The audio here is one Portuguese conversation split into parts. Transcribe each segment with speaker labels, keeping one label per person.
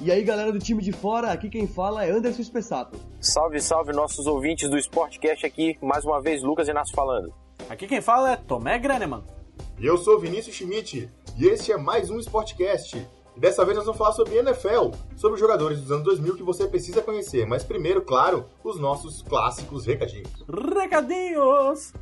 Speaker 1: E aí, galera do time de fora, aqui quem fala é Anderson Spessato.
Speaker 2: Salve, salve nossos ouvintes do Sportcast aqui, mais uma vez Lucas Inácio falando.
Speaker 3: Aqui quem fala é Tomé Graneman.
Speaker 4: E eu sou Vinícius Schmidt, e este é mais um Sportcast. E dessa vez nós vamos falar sobre NFL, sobre os jogadores dos anos 2000 que você precisa conhecer. Mas primeiro, claro, os nossos clássicos recadinhos.
Speaker 3: Recadinhos!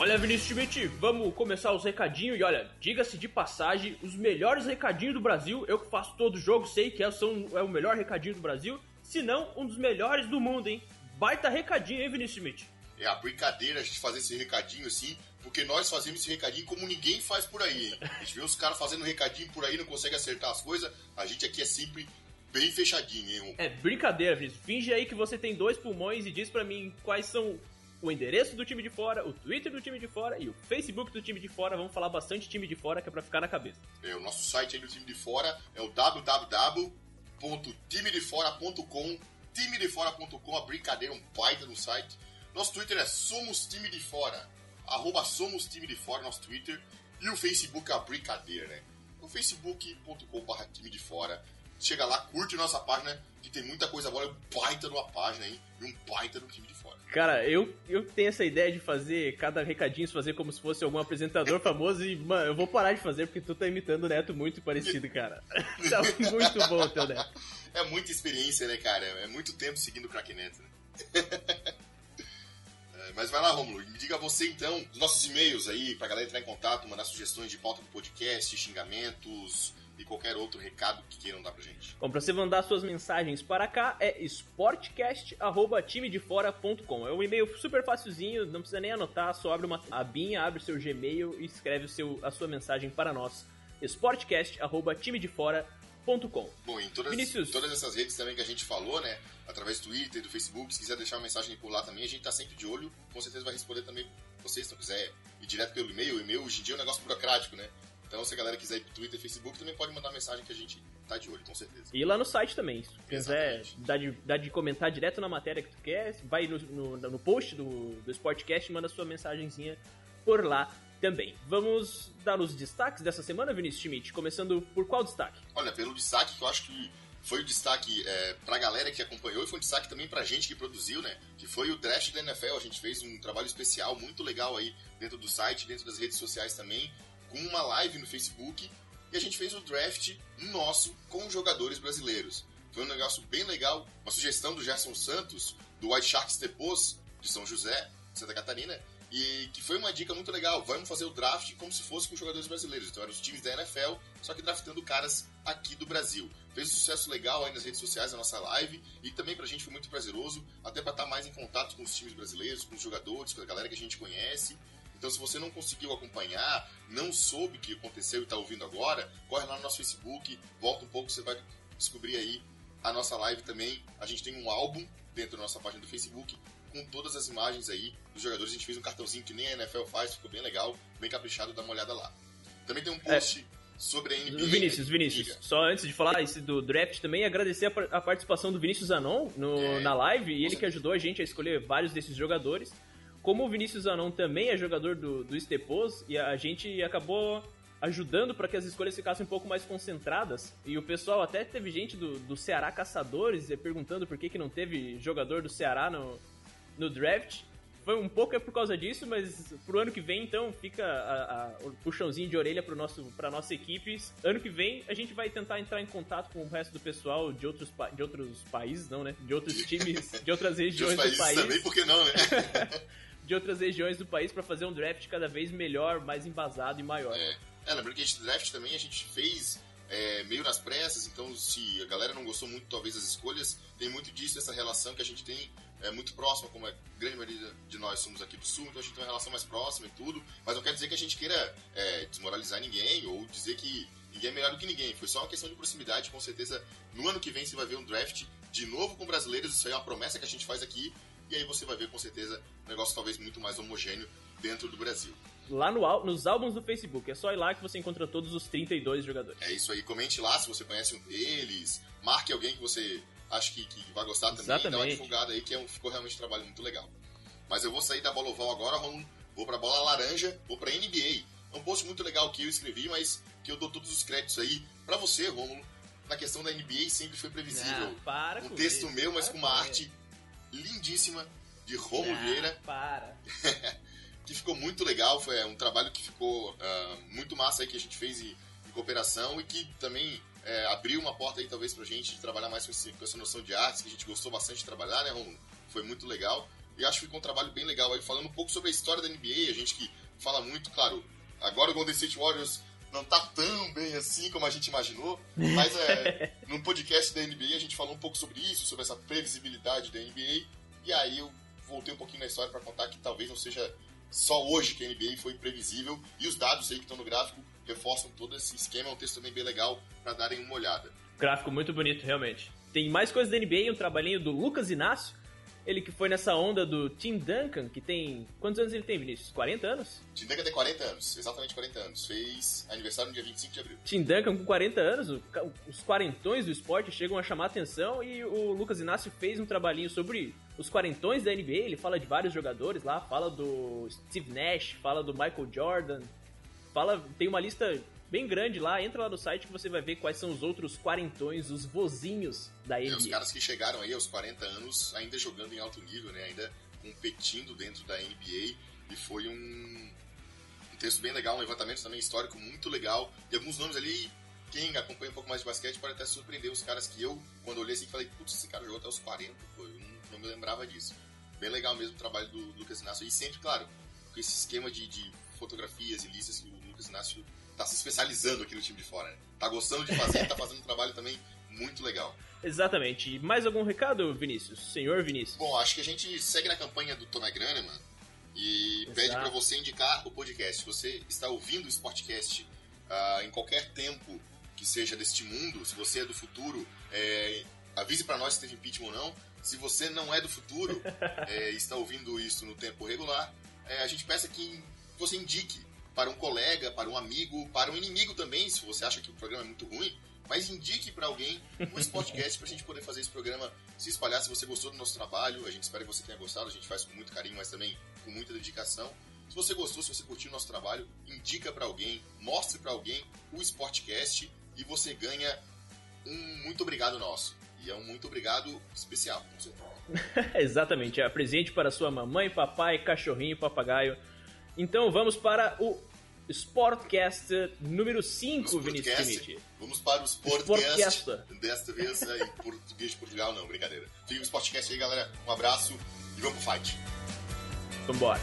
Speaker 5: Olha, Vinícius Schmidt, vamos começar os recadinhos. E olha, diga-se de passagem, os melhores recadinhos do Brasil. Eu que faço todo jogo, sei que é, são, é o melhor recadinho do Brasil. Se não, um dos melhores do mundo, hein? Baita recadinho, hein, Vinícius Schmidt?
Speaker 6: É a brincadeira a gente fazer esse recadinho assim, porque nós fazemos esse recadinho como ninguém faz por aí. Hein? A gente vê os caras fazendo recadinho por aí, não consegue acertar as coisas. A gente aqui é sempre bem fechadinho, hein?
Speaker 5: É brincadeira, Vinícius. Finge aí que você tem dois pulmões e diz para mim quais são o endereço do time de fora, o Twitter do time de fora e o Facebook do time de fora. Vamos falar bastante time de fora que é pra ficar na cabeça.
Speaker 6: É, o nosso site aí do time de fora é o www.timedefora.com timedefora.com, a brincadeira, um baita no site. Nosso Twitter é Somos Time de Fora, arroba Somos Time de Fora, nosso Twitter. E o Facebook é a brincadeira, né? O facebook.com.br time de fora. Chega lá, curte nossa página, que tem muita coisa boa, é um baita numa página aí, e um baita no time de fora.
Speaker 5: Cara, eu, eu tenho essa ideia de fazer cada recadinho, fazer como se fosse algum apresentador famoso e, mano, eu vou parar de fazer porque tu tá imitando o Neto muito parecido, cara. tá muito bom o teu Neto.
Speaker 6: É muita experiência, né, cara? É muito tempo seguindo o Crack Neto, né? É, Mas vai lá, Romulo, me diga você então, os nossos e-mails aí, pra galera entrar em contato, mandar sugestões de pauta do podcast, xingamentos e qualquer outro recado que queiram dar pra gente.
Speaker 5: Bom, pra você mandar suas mensagens para cá é sportcast.timedefora.com. É um e-mail super facilzinho, não precisa nem anotar, só abre uma abinha, abre o seu Gmail e escreve o seu, a sua mensagem para nós. sportcast.timedefora.com.
Speaker 6: Bom, em todas,
Speaker 5: Vinícius.
Speaker 6: todas essas redes também que a gente falou, né? Através do Twitter, do Facebook, se quiser deixar uma mensagem por lá também, a gente tá sempre de olho. Com certeza vai responder também vocês, se não quiser ir direto pelo e-mail. O e-mail hoje em dia é um negócio burocrático, né? Então, se a galera quiser ir pro Twitter, Facebook, também pode mandar mensagem que a gente tá de olho, com certeza.
Speaker 5: E lá no site também, se quiser dar de, dar de comentar direto na matéria que tu quer, vai no, no, no post do, do Sportcast e manda sua mensagenzinha por lá também. Vamos dar os destaques dessa semana, Vinícius Schmidt, começando por qual destaque?
Speaker 6: Olha, pelo destaque que eu acho que foi o destaque é, pra galera que acompanhou e foi um destaque também pra gente que produziu, né? Que foi o draft da NFL. A gente fez um trabalho especial muito legal aí dentro do site, dentro das redes sociais também, uma live no Facebook. E a gente fez o draft nosso com jogadores brasileiros. Foi um negócio bem legal, uma sugestão do Gerson Santos, do White Sharks Depois, de São José, Santa Catarina, e que foi uma dica muito legal. Vamos fazer o draft como se fosse com jogadores brasileiros. Então eram os times da NFL, só que draftando caras aqui do Brasil. Fez um sucesso legal aí nas redes sociais, na nossa live, e também pra gente foi muito prazeroso, até pra estar mais em contato com os times brasileiros, com os jogadores, com a galera que a gente conhece. Então, se você não conseguiu acompanhar, não soube o que aconteceu e está ouvindo agora, corre lá no nosso Facebook, volta um pouco, você vai descobrir aí a nossa live também. A gente tem um álbum dentro da nossa página do Facebook com todas as imagens aí dos jogadores. A gente fez um cartãozinho que nem a NFL faz, ficou bem legal, bem caprichado, dá uma olhada lá. Também tem um post sobre a NBA.
Speaker 5: Vinícius,
Speaker 6: né?
Speaker 5: Vinícius, só antes de falar esse do draft também, agradecer a, a participação do Vinícius Zanon no-
Speaker 6: É,
Speaker 5: na live, e ele que ajudou a gente a escolher vários desses jogadores. Como o Vinícius Zanon também é jogador do, do Stepos, e a gente acabou ajudando para que as escolhas ficassem um pouco mais concentradas. E o pessoal até teve gente do, do Ceará Caçadores eh, perguntando por que, que não teve jogador do Ceará no, no draft. Foi um pouco é por causa disso, mas pro ano que vem, então, fica a- a- o puxãozinho de orelha pro nosso, pra nossa equipe. Ano que vem, a gente vai tentar entrar em contato com o resto do pessoal de outros, de outros países, não, né? De outros times, de outras
Speaker 6: De
Speaker 5: regiões
Speaker 6: outros
Speaker 5: do país.
Speaker 6: também, por que não, né?
Speaker 5: De outras regiões do país pra fazer um draft cada vez melhor, mais embasado e maior.
Speaker 6: É, é lembrando que esse draft também a gente fez é, meio nas pressas, então se a galera não gostou muito, talvez, das escolhas, tem muito disso, essa relação que a gente tem é muito próxima, como a grande maioria de nós somos aqui do Sul, então a gente tem uma relação mais próxima e tudo, mas não quer dizer que a gente queira é, desmoralizar ninguém ou dizer que ninguém é melhor do que ninguém, foi só uma questão de proximidade, com certeza no ano que vem você vai ver um draft de novo com brasileiros, isso aí é uma promessa que a gente faz aqui, e aí você vai ver com certeza um negócio talvez muito mais homogêneo dentro do Brasil.
Speaker 5: Lá no, nos álbuns do Facebook, é só ir lá que você encontra todos os 32 jogadores.
Speaker 6: É isso aí, comente lá se você conhece um deles, marque alguém que você acha que, que vai gostar também, dá uma
Speaker 5: Exatamente.
Speaker 6: divulgada aí, que é um- ficou realmente um trabalho muito legal. Mas eu vou sair da bola oval agora, Romulo, vou pra bola laranja, vou pra NBA. É um post muito legal que eu escrevi, mas que eu dou todos os créditos aí pra você, Rômulo. Na questão da NBA sempre foi previsível.
Speaker 5: Ah, para
Speaker 6: um
Speaker 5: com
Speaker 6: texto
Speaker 5: isso,
Speaker 6: meu, mas
Speaker 5: para
Speaker 6: com uma arte lindíssima de Rômulo
Speaker 5: Ah,
Speaker 6: Vieira
Speaker 5: Para.
Speaker 6: que ficou muito legal. Foi um trabalho que ficou ah, muito massa aí que a gente fez em, em cooperação e que também é, abriu uma porta aí talvez pra gente de trabalhar mais com, esse- com essa noção de artes, que a gente gostou bastante de trabalhar, né, Romulo? Foi muito legal. E acho que ficou um trabalho bem legal aí, falando um pouco sobre a história da NBA, a gente que fala muito, claro, agora o Golden State Warriors não tá tão bem assim como a gente imaginou, mas é, num podcast da NBA a gente falou um pouco sobre isso, sobre essa previsibilidade da NBA, e aí eu voltei um pouquinho na história para contar que talvez não seja só hoje que a NBA foi previsível, e os dados aí que estão no gráfico reforçam todo esse esquema, é um texto também bem legal para darem uma olhada.
Speaker 5: Gráfico muito bonito, realmente. Tem mais coisas da NBA, um trabalhinho do Lucas Inácio. Ele que foi nessa onda do Tim Duncan, que tem. Quantos anos ele tem, Vinícius? 40 anos?
Speaker 6: Tim Duncan tem 40 anos, exatamente 40 anos, fez aniversário no dia 25 de abril.
Speaker 5: Tim Duncan com 40 anos, os quarentões do esporte chegam a chamar atenção e o Lucas Inácio fez um trabalhinho sobre os quarentões da NBA. Ele fala de vários jogadores lá, fala do Steve Nash, fala do Michael Jordan, fala tem uma lista bem grande lá. Entra lá no site que você vai ver quais são os outros quarentões, os vozinhos da
Speaker 6: É, os
Speaker 5: NBA.
Speaker 6: caras que chegaram aí aos 40 anos, ainda jogando em alto nível, né? Ainda competindo dentro da NBA. E foi um, um texto bem legal, um levantamento também histórico muito legal. E alguns nomes ali, quem acompanha um pouco mais de basquete pode até surpreender os caras que eu, quando olhei assim, falei, putz, esse cara jogou até os 40, pô, eu não, não me lembrava disso. Bem legal mesmo o trabalho do Lucas Inácio. E sempre, claro, com esse esquema de, de fotografias e listas que o Lucas Inácio tá se especializando aqui no time de fora, né? Tá gostando de fazer, tá fazendo um trabalho também muito legal.
Speaker 5: Exatamente. Mais algum recado, Vinícius? Senhor Vinícius?
Speaker 6: Bom, acho que a gente segue na campanha do Tomé Graneman e
Speaker 5: Exato.
Speaker 6: pede para você indicar o podcast. Se você está ouvindo o Sportcast ah, em qualquer tempo que seja deste mundo, se você é do futuro, é, avise para nós se teve impeachment ou não. Se você não é do futuro é, e está ouvindo isso no tempo regular, é, a gente peça que você indique para um colega, para um amigo, para um inimigo também, se você acha que o programa é muito ruim, mas indique para alguém o Sportcast para a gente poder fazer esse programa se espalhar. Se você gostou do nosso trabalho, a gente espera que você tenha gostado. A gente faz com muito carinho, mas também com muita dedicação. Se você gostou, se você curtiu o nosso trabalho, indica para alguém, mostre para alguém o Sportcast e você ganha um muito obrigado nosso. E é um muito obrigado especial.
Speaker 5: Exatamente, é presente para sua mamãe, papai, cachorrinho, papagaio. Então vamos para o Sportcast número 5,
Speaker 6: O
Speaker 5: Vinícius Schmidt.
Speaker 6: Vamos para o Sportcast.
Speaker 5: Sportcast.
Speaker 6: Desta vez é, em português de Portugal, não, brincadeira. Fica o Sportcast aí, galera. Um abraço e vamos pro fight.
Speaker 5: Vambora.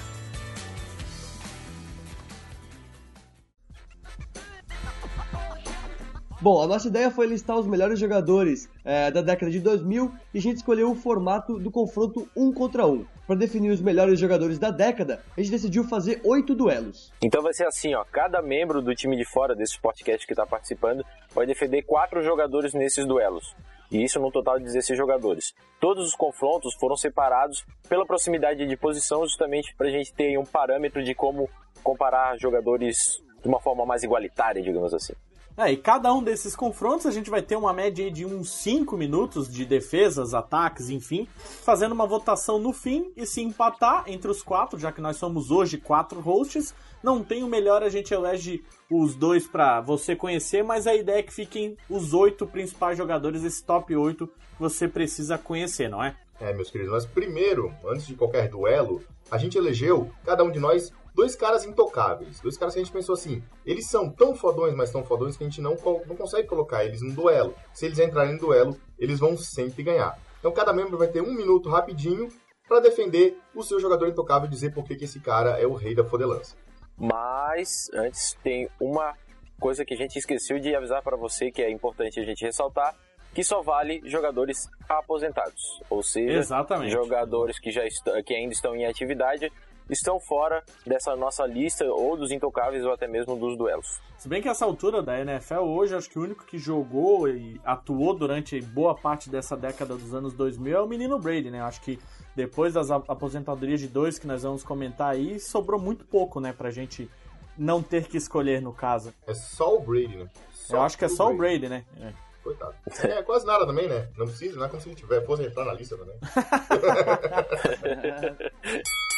Speaker 1: Bom, a nossa ideia foi listar os melhores jogadores é, da década de 2000 e a gente escolheu o formato do confronto um contra um. Para definir os melhores jogadores da década, a gente decidiu fazer oito duelos.
Speaker 2: Então vai ser assim, ó, cada membro do time de fora desse podcast que está participando vai defender quatro jogadores nesses duelos. E isso num total de 16 jogadores. Todos os confrontos foram separados pela proximidade de posição, justamente para a gente ter um parâmetro de como comparar jogadores de uma forma mais igualitária, digamos assim.
Speaker 3: É, e cada um desses confrontos a gente vai ter uma média de uns 5 minutos de defesas, ataques, enfim, fazendo uma votação no fim e se empatar entre os quatro, já que nós somos hoje quatro hosts, não tem o melhor, a gente elege os dois pra você conhecer, mas a ideia é que fiquem os oito principais jogadores, esse top 8 que você precisa conhecer, não é?
Speaker 7: É, meus queridos, mas primeiro, antes de qualquer duelo, a gente elegeu, cada um de nós, dois caras intocáveis. Dois caras que a gente pensou assim, eles são tão fodões, mas tão fodões que a gente não, não consegue colocar eles no duelo. Se eles entrarem em duelo, eles vão sempre ganhar. Então cada membro vai ter um minuto rapidinho para defender o seu jogador intocável e dizer por que que esse cara é o rei da fodelança.
Speaker 2: Mas antes tem uma coisa que a gente esqueceu de avisar para você que é importante a gente ressaltar, que só vale jogadores aposentados, ou seja,
Speaker 3: Exatamente.
Speaker 2: jogadores que já estão, que ainda estão em atividade estão fora dessa nossa lista ou dos intocáveis ou até mesmo dos duelos.
Speaker 3: Se bem que essa altura da NFL hoje, acho que o único que jogou e atuou durante boa parte dessa década dos anos 2000 é o menino Brady, né? Acho que depois das ap- aposentadorias de dois que nós vamos comentar aí, sobrou muito pouco, né, pra gente não ter que escolher no caso.
Speaker 7: É só o Brady, né? Só
Speaker 3: Eu acho que é só o Brady, né? É.
Speaker 7: Coitado. É quase nada também, né? Não precisa, não é como se ele tiver, fosse entrar na lista também.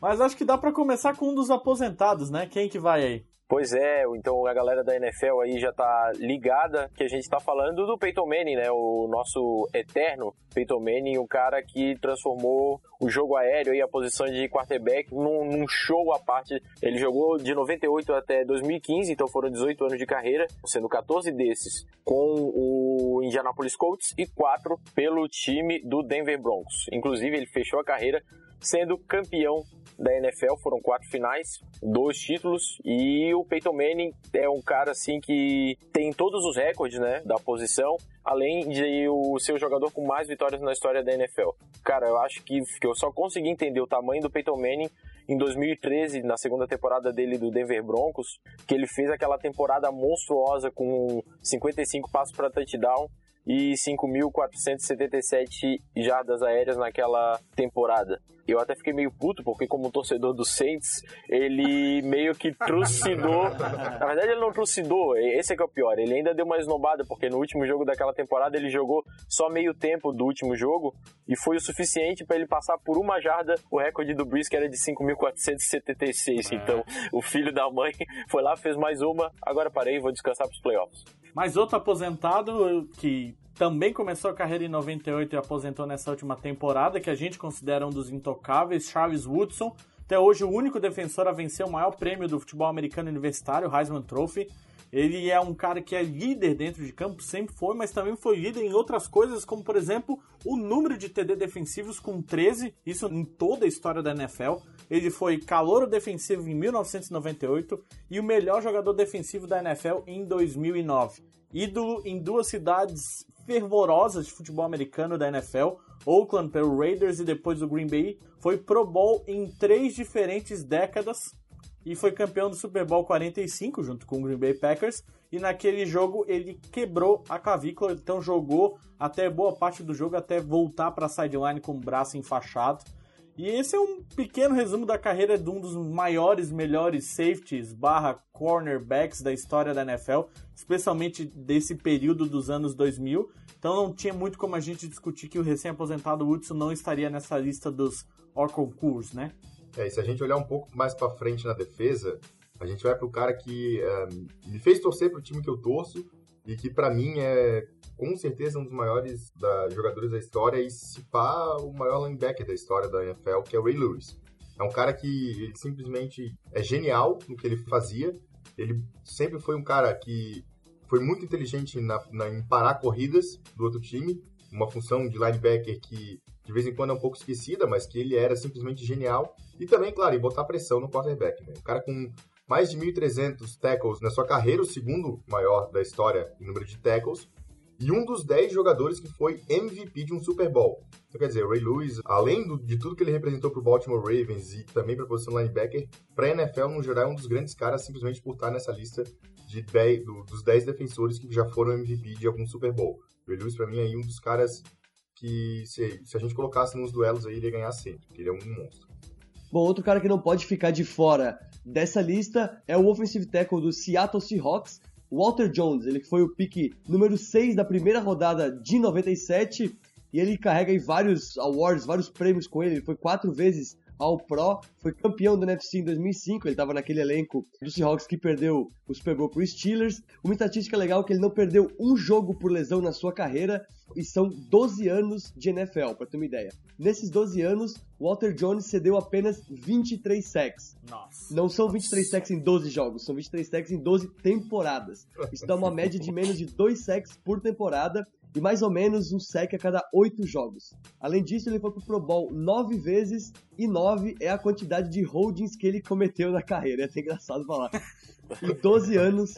Speaker 3: Mas acho que dá para começar com um dos aposentados, né? Quem que vai aí?
Speaker 2: Pois é, então a galera da NFL aí já tá ligada que a gente tá falando do Peyton Manning, né? O nosso eterno Peyton Manning, o cara que transformou o jogo aéreo e a posição de quarterback num, num, show à parte. Ele jogou de 98 até 2015, então foram 18 anos de carreira, sendo 14 desses com o Indianapolis Colts e 4 pelo time do Denver Broncos. Inclusive, ele fechou a carreira sendo campeão da NFL, foram quatro finais, dois títulos, e o Peyton Manning é um cara assim que tem todos os recordes, né, da posição, além de o ser o jogador com mais vitórias na história da NFL. Cara, eu acho que, que eu só consegui entender o tamanho do Peyton Manning em 2013, na segunda temporada dele do Denver Broncos, que ele fez aquela temporada monstruosa com 55 passos para touchdown e 5.477 jardas aéreas naquela temporada. Eu até fiquei meio puto, porque como torcedor do Saints, ele meio que trucidou. Na verdade, ele não trucidou, esse é que é o pior. Ele ainda deu uma esnobada, porque no último jogo daquela temporada ele jogou só meio tempo do último jogo, e foi o suficiente para ele passar por uma jarda o recorde do Breeze, que era de 5.476. Então, o filho da mãe foi lá, fez mais uma, agora parei vou descansar pros playoffs.
Speaker 3: Mais outro aposentado que também começou a carreira em 98 e aposentou nessa última temporada, que a gente considera um dos intocáveis, Charles Woodson. Até hoje o único defensor a vencer o maior prêmio do futebol americano universitário, o Heisman Trophy. Ele é um cara que é líder dentro de campo, sempre foi, mas também foi líder em outras coisas, como por exemplo o número de TD defensivos com 13, isso em toda a história da NFL. Ele foi calouro defensivo em 1998 e o melhor jogador defensivo da NFL em 2009. Ídolo em duas cidades fervorosas de futebol americano da NFL, Oakland pelo Raiders e depois o Green Bay, foi Pro Bowl em três diferentes décadas e foi campeão do Super Bowl 45 junto com o Green Bay Packers. E naquele jogo ele quebrou a clavícula, então jogou até boa parte do jogo até voltar para a sideline com o braço enfaixado. E esse é um pequeno resumo da carreira de um dos maiores, melhores safeties barra cornerbacks da história da NFL, especialmente desse período dos anos 2000. Então não tinha muito como a gente discutir que o recém-aposentado Woodson não estaria nessa lista dos Orconcours, né?
Speaker 6: É, e se a gente olhar um pouco mais para frente na defesa, a gente vai pro cara que é, me fez torcer pro time que eu torço e que para mim é com certeza um dos maiores da, jogadores da história e se pá o maior linebacker da história da NFL, que é o Ray Lewis. É um cara que ele simplesmente é genial no que ele fazia. Ele sempre foi um cara que foi muito inteligente na, na, em parar corridas do outro time, uma função de linebacker que de vez em quando é um pouco esquecida, mas que ele era simplesmente genial. E também, claro, em botar pressão no quarterback. Né? Um cara com mais de 1.300 tackles na sua carreira, o segundo maior da história em número de tackles, e um dos 10 jogadores que foi MVP de um Super Bowl. Então, quer dizer, o Ray Lewis, além do, de tudo que ele representou para o Baltimore Ravens e também para a posição linebacker, para a NFL, no geral, é um dos grandes caras simplesmente por estar nessa lista de 10, do, dos 10 defensores que já foram MVP de algum Super Bowl. O Ray Lewis, para mim, é um dos caras que, se, se a gente colocasse nos duelos aí, ele ia ganhar sempre, porque ele é um monstro.
Speaker 1: Bom, outro cara que não pode ficar de fora dessa lista é o offensive tackle do Seattle Seahawks, Walter Jones. Ele foi o pick número 6 da primeira rodada de 97 e ele carrega aí vários awards, vários prêmios com ele. Ele foi quatro vezes ao Pro, foi campeão do NFC em 2005, ele estava naquele elenco do Seahawks que perdeu o Super Bowl para Steelers. Uma estatística legal é que ele não perdeu um jogo por lesão na sua carreira e são 12 anos de NFL, para ter uma ideia. Nesses 12 anos, Walter Jones cedeu apenas 23 sacks.
Speaker 3: Nossa.
Speaker 1: Não são 23 sacks em 12 jogos, são 23 sacks em 12 temporadas. Isso dá uma média de menos de 2 sacks por temporada e mais ou menos um sec a cada oito jogos. Além disso, ele foi pro Pro Bowl nove vezes e nove é a quantidade de holdings que ele cometeu na carreira. É até engraçado falar. Em 12 anos,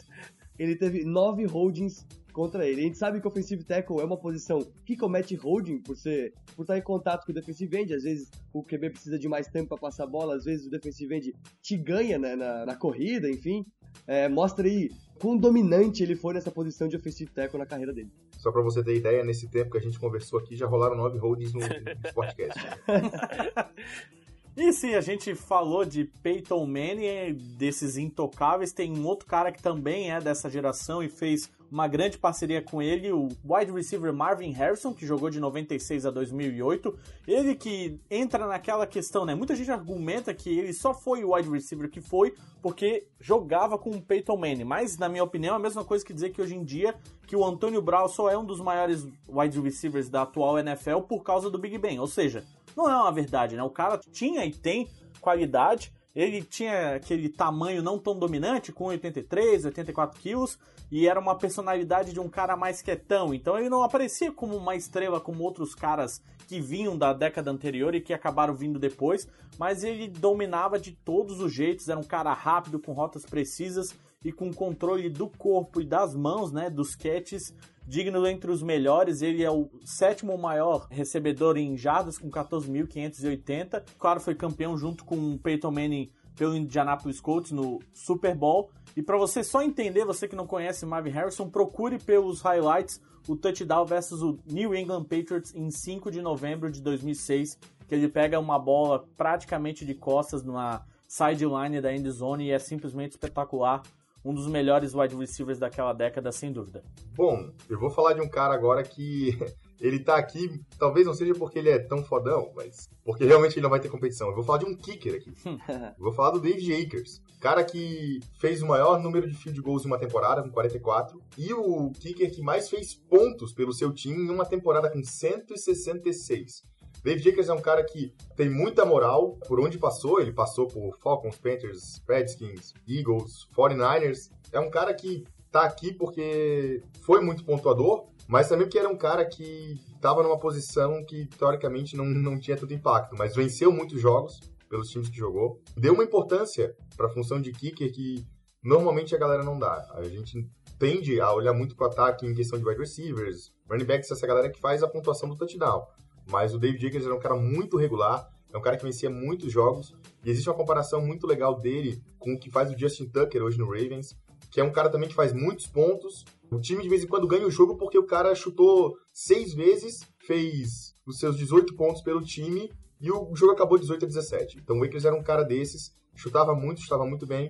Speaker 1: ele teve nove holdings contra ele. A gente sabe que o offensive tackle é uma posição que comete holding por ser por estar em contato com o defensive end. Às vezes o QB precisa de mais tempo para passar a bola, às vezes o defensive end te ganha né, na, na corrida, enfim. É, mostra aí quão dominante ele foi nessa posição de offensive tackle na carreira dele.
Speaker 6: Só para você ter ideia, nesse tempo que a gente conversou aqui, já rolaram nove holdings no, no podcast.
Speaker 3: E sim, a gente falou de Peyton Manning, desses intocáveis. Tem um outro cara que também é dessa geração e fez uma grande parceria com ele, o wide receiver Marvin Harrison, que jogou de 96 a 2008. Ele que entra naquela questão, né? Muita gente argumenta que ele só foi o wide receiver que foi porque jogava com o Peyton Manning, mas na minha opinião é a mesma coisa que dizer que hoje em dia que o Antônio Brown só é um dos maiores wide receivers da atual NFL por causa do Big Ben. Ou seja, não é uma verdade, né? O cara tinha e tem qualidade, ele tinha aquele tamanho não tão dominante, com 83, 84 quilos, e era uma personalidade de um cara mais quietão. Então ele não aparecia como uma estrela como outros caras que vinham da década anterior e que acabaram vindo depois, mas ele dominava de todos os jeitos, era um cara rápido, com rotas precisas e com controle do corpo e das mãos, né, dos catches digno entre os melhores. Ele é o sétimo maior recebedor em jardas, com 14.580. Claro, foi campeão junto com o Peyton Manning pelo Indianapolis Colts no Super Bowl. E para você só entender, você que não conhece Marvin Harrison, procure pelos highlights o touchdown versus o New England Patriots em 5 de novembro de 2006, que ele pega uma bola praticamente de costas numa sideline da end zone e é simplesmente espetacular um dos melhores wide receivers daquela década, sem dúvida.
Speaker 6: Bom, eu vou falar de um cara agora que ele tá aqui, talvez não seja porque ele é tão fodão, mas porque realmente ele não vai ter competição. Eu vou falar de um kicker aqui. eu vou falar do David Akers, cara que fez o maior número de field goals em uma temporada, com 44, e o kicker que mais fez pontos pelo seu time em uma temporada com 166. David Akers é um cara que tem muita moral por onde passou. Ele passou por Falcons, Panthers, Redskins, Eagles, 49ers. É um cara que tá aqui porque foi muito pontuador, mas também porque era um cara que estava numa posição que teoricamente não, não tinha tanto impacto, mas venceu muitos jogos pelos times que jogou. Deu uma importância para a função de kicker que normalmente a galera não dá. A gente tende a olhar muito para o ataque em questão de wide receivers, running backs, essa galera que faz a pontuação do touchdown. Mas o David Akers era um cara muito regular, é um cara que vencia muitos jogos, e existe uma comparação muito legal dele com o que faz o Justin Tucker hoje no Ravens, que é um cara também que faz muitos pontos. O time de vez em quando ganha o jogo porque o cara chutou seis vezes, fez os seus 18 pontos pelo time e o jogo acabou 18 a 17. Então o Akers era um cara desses, chutava muito, chutava muito bem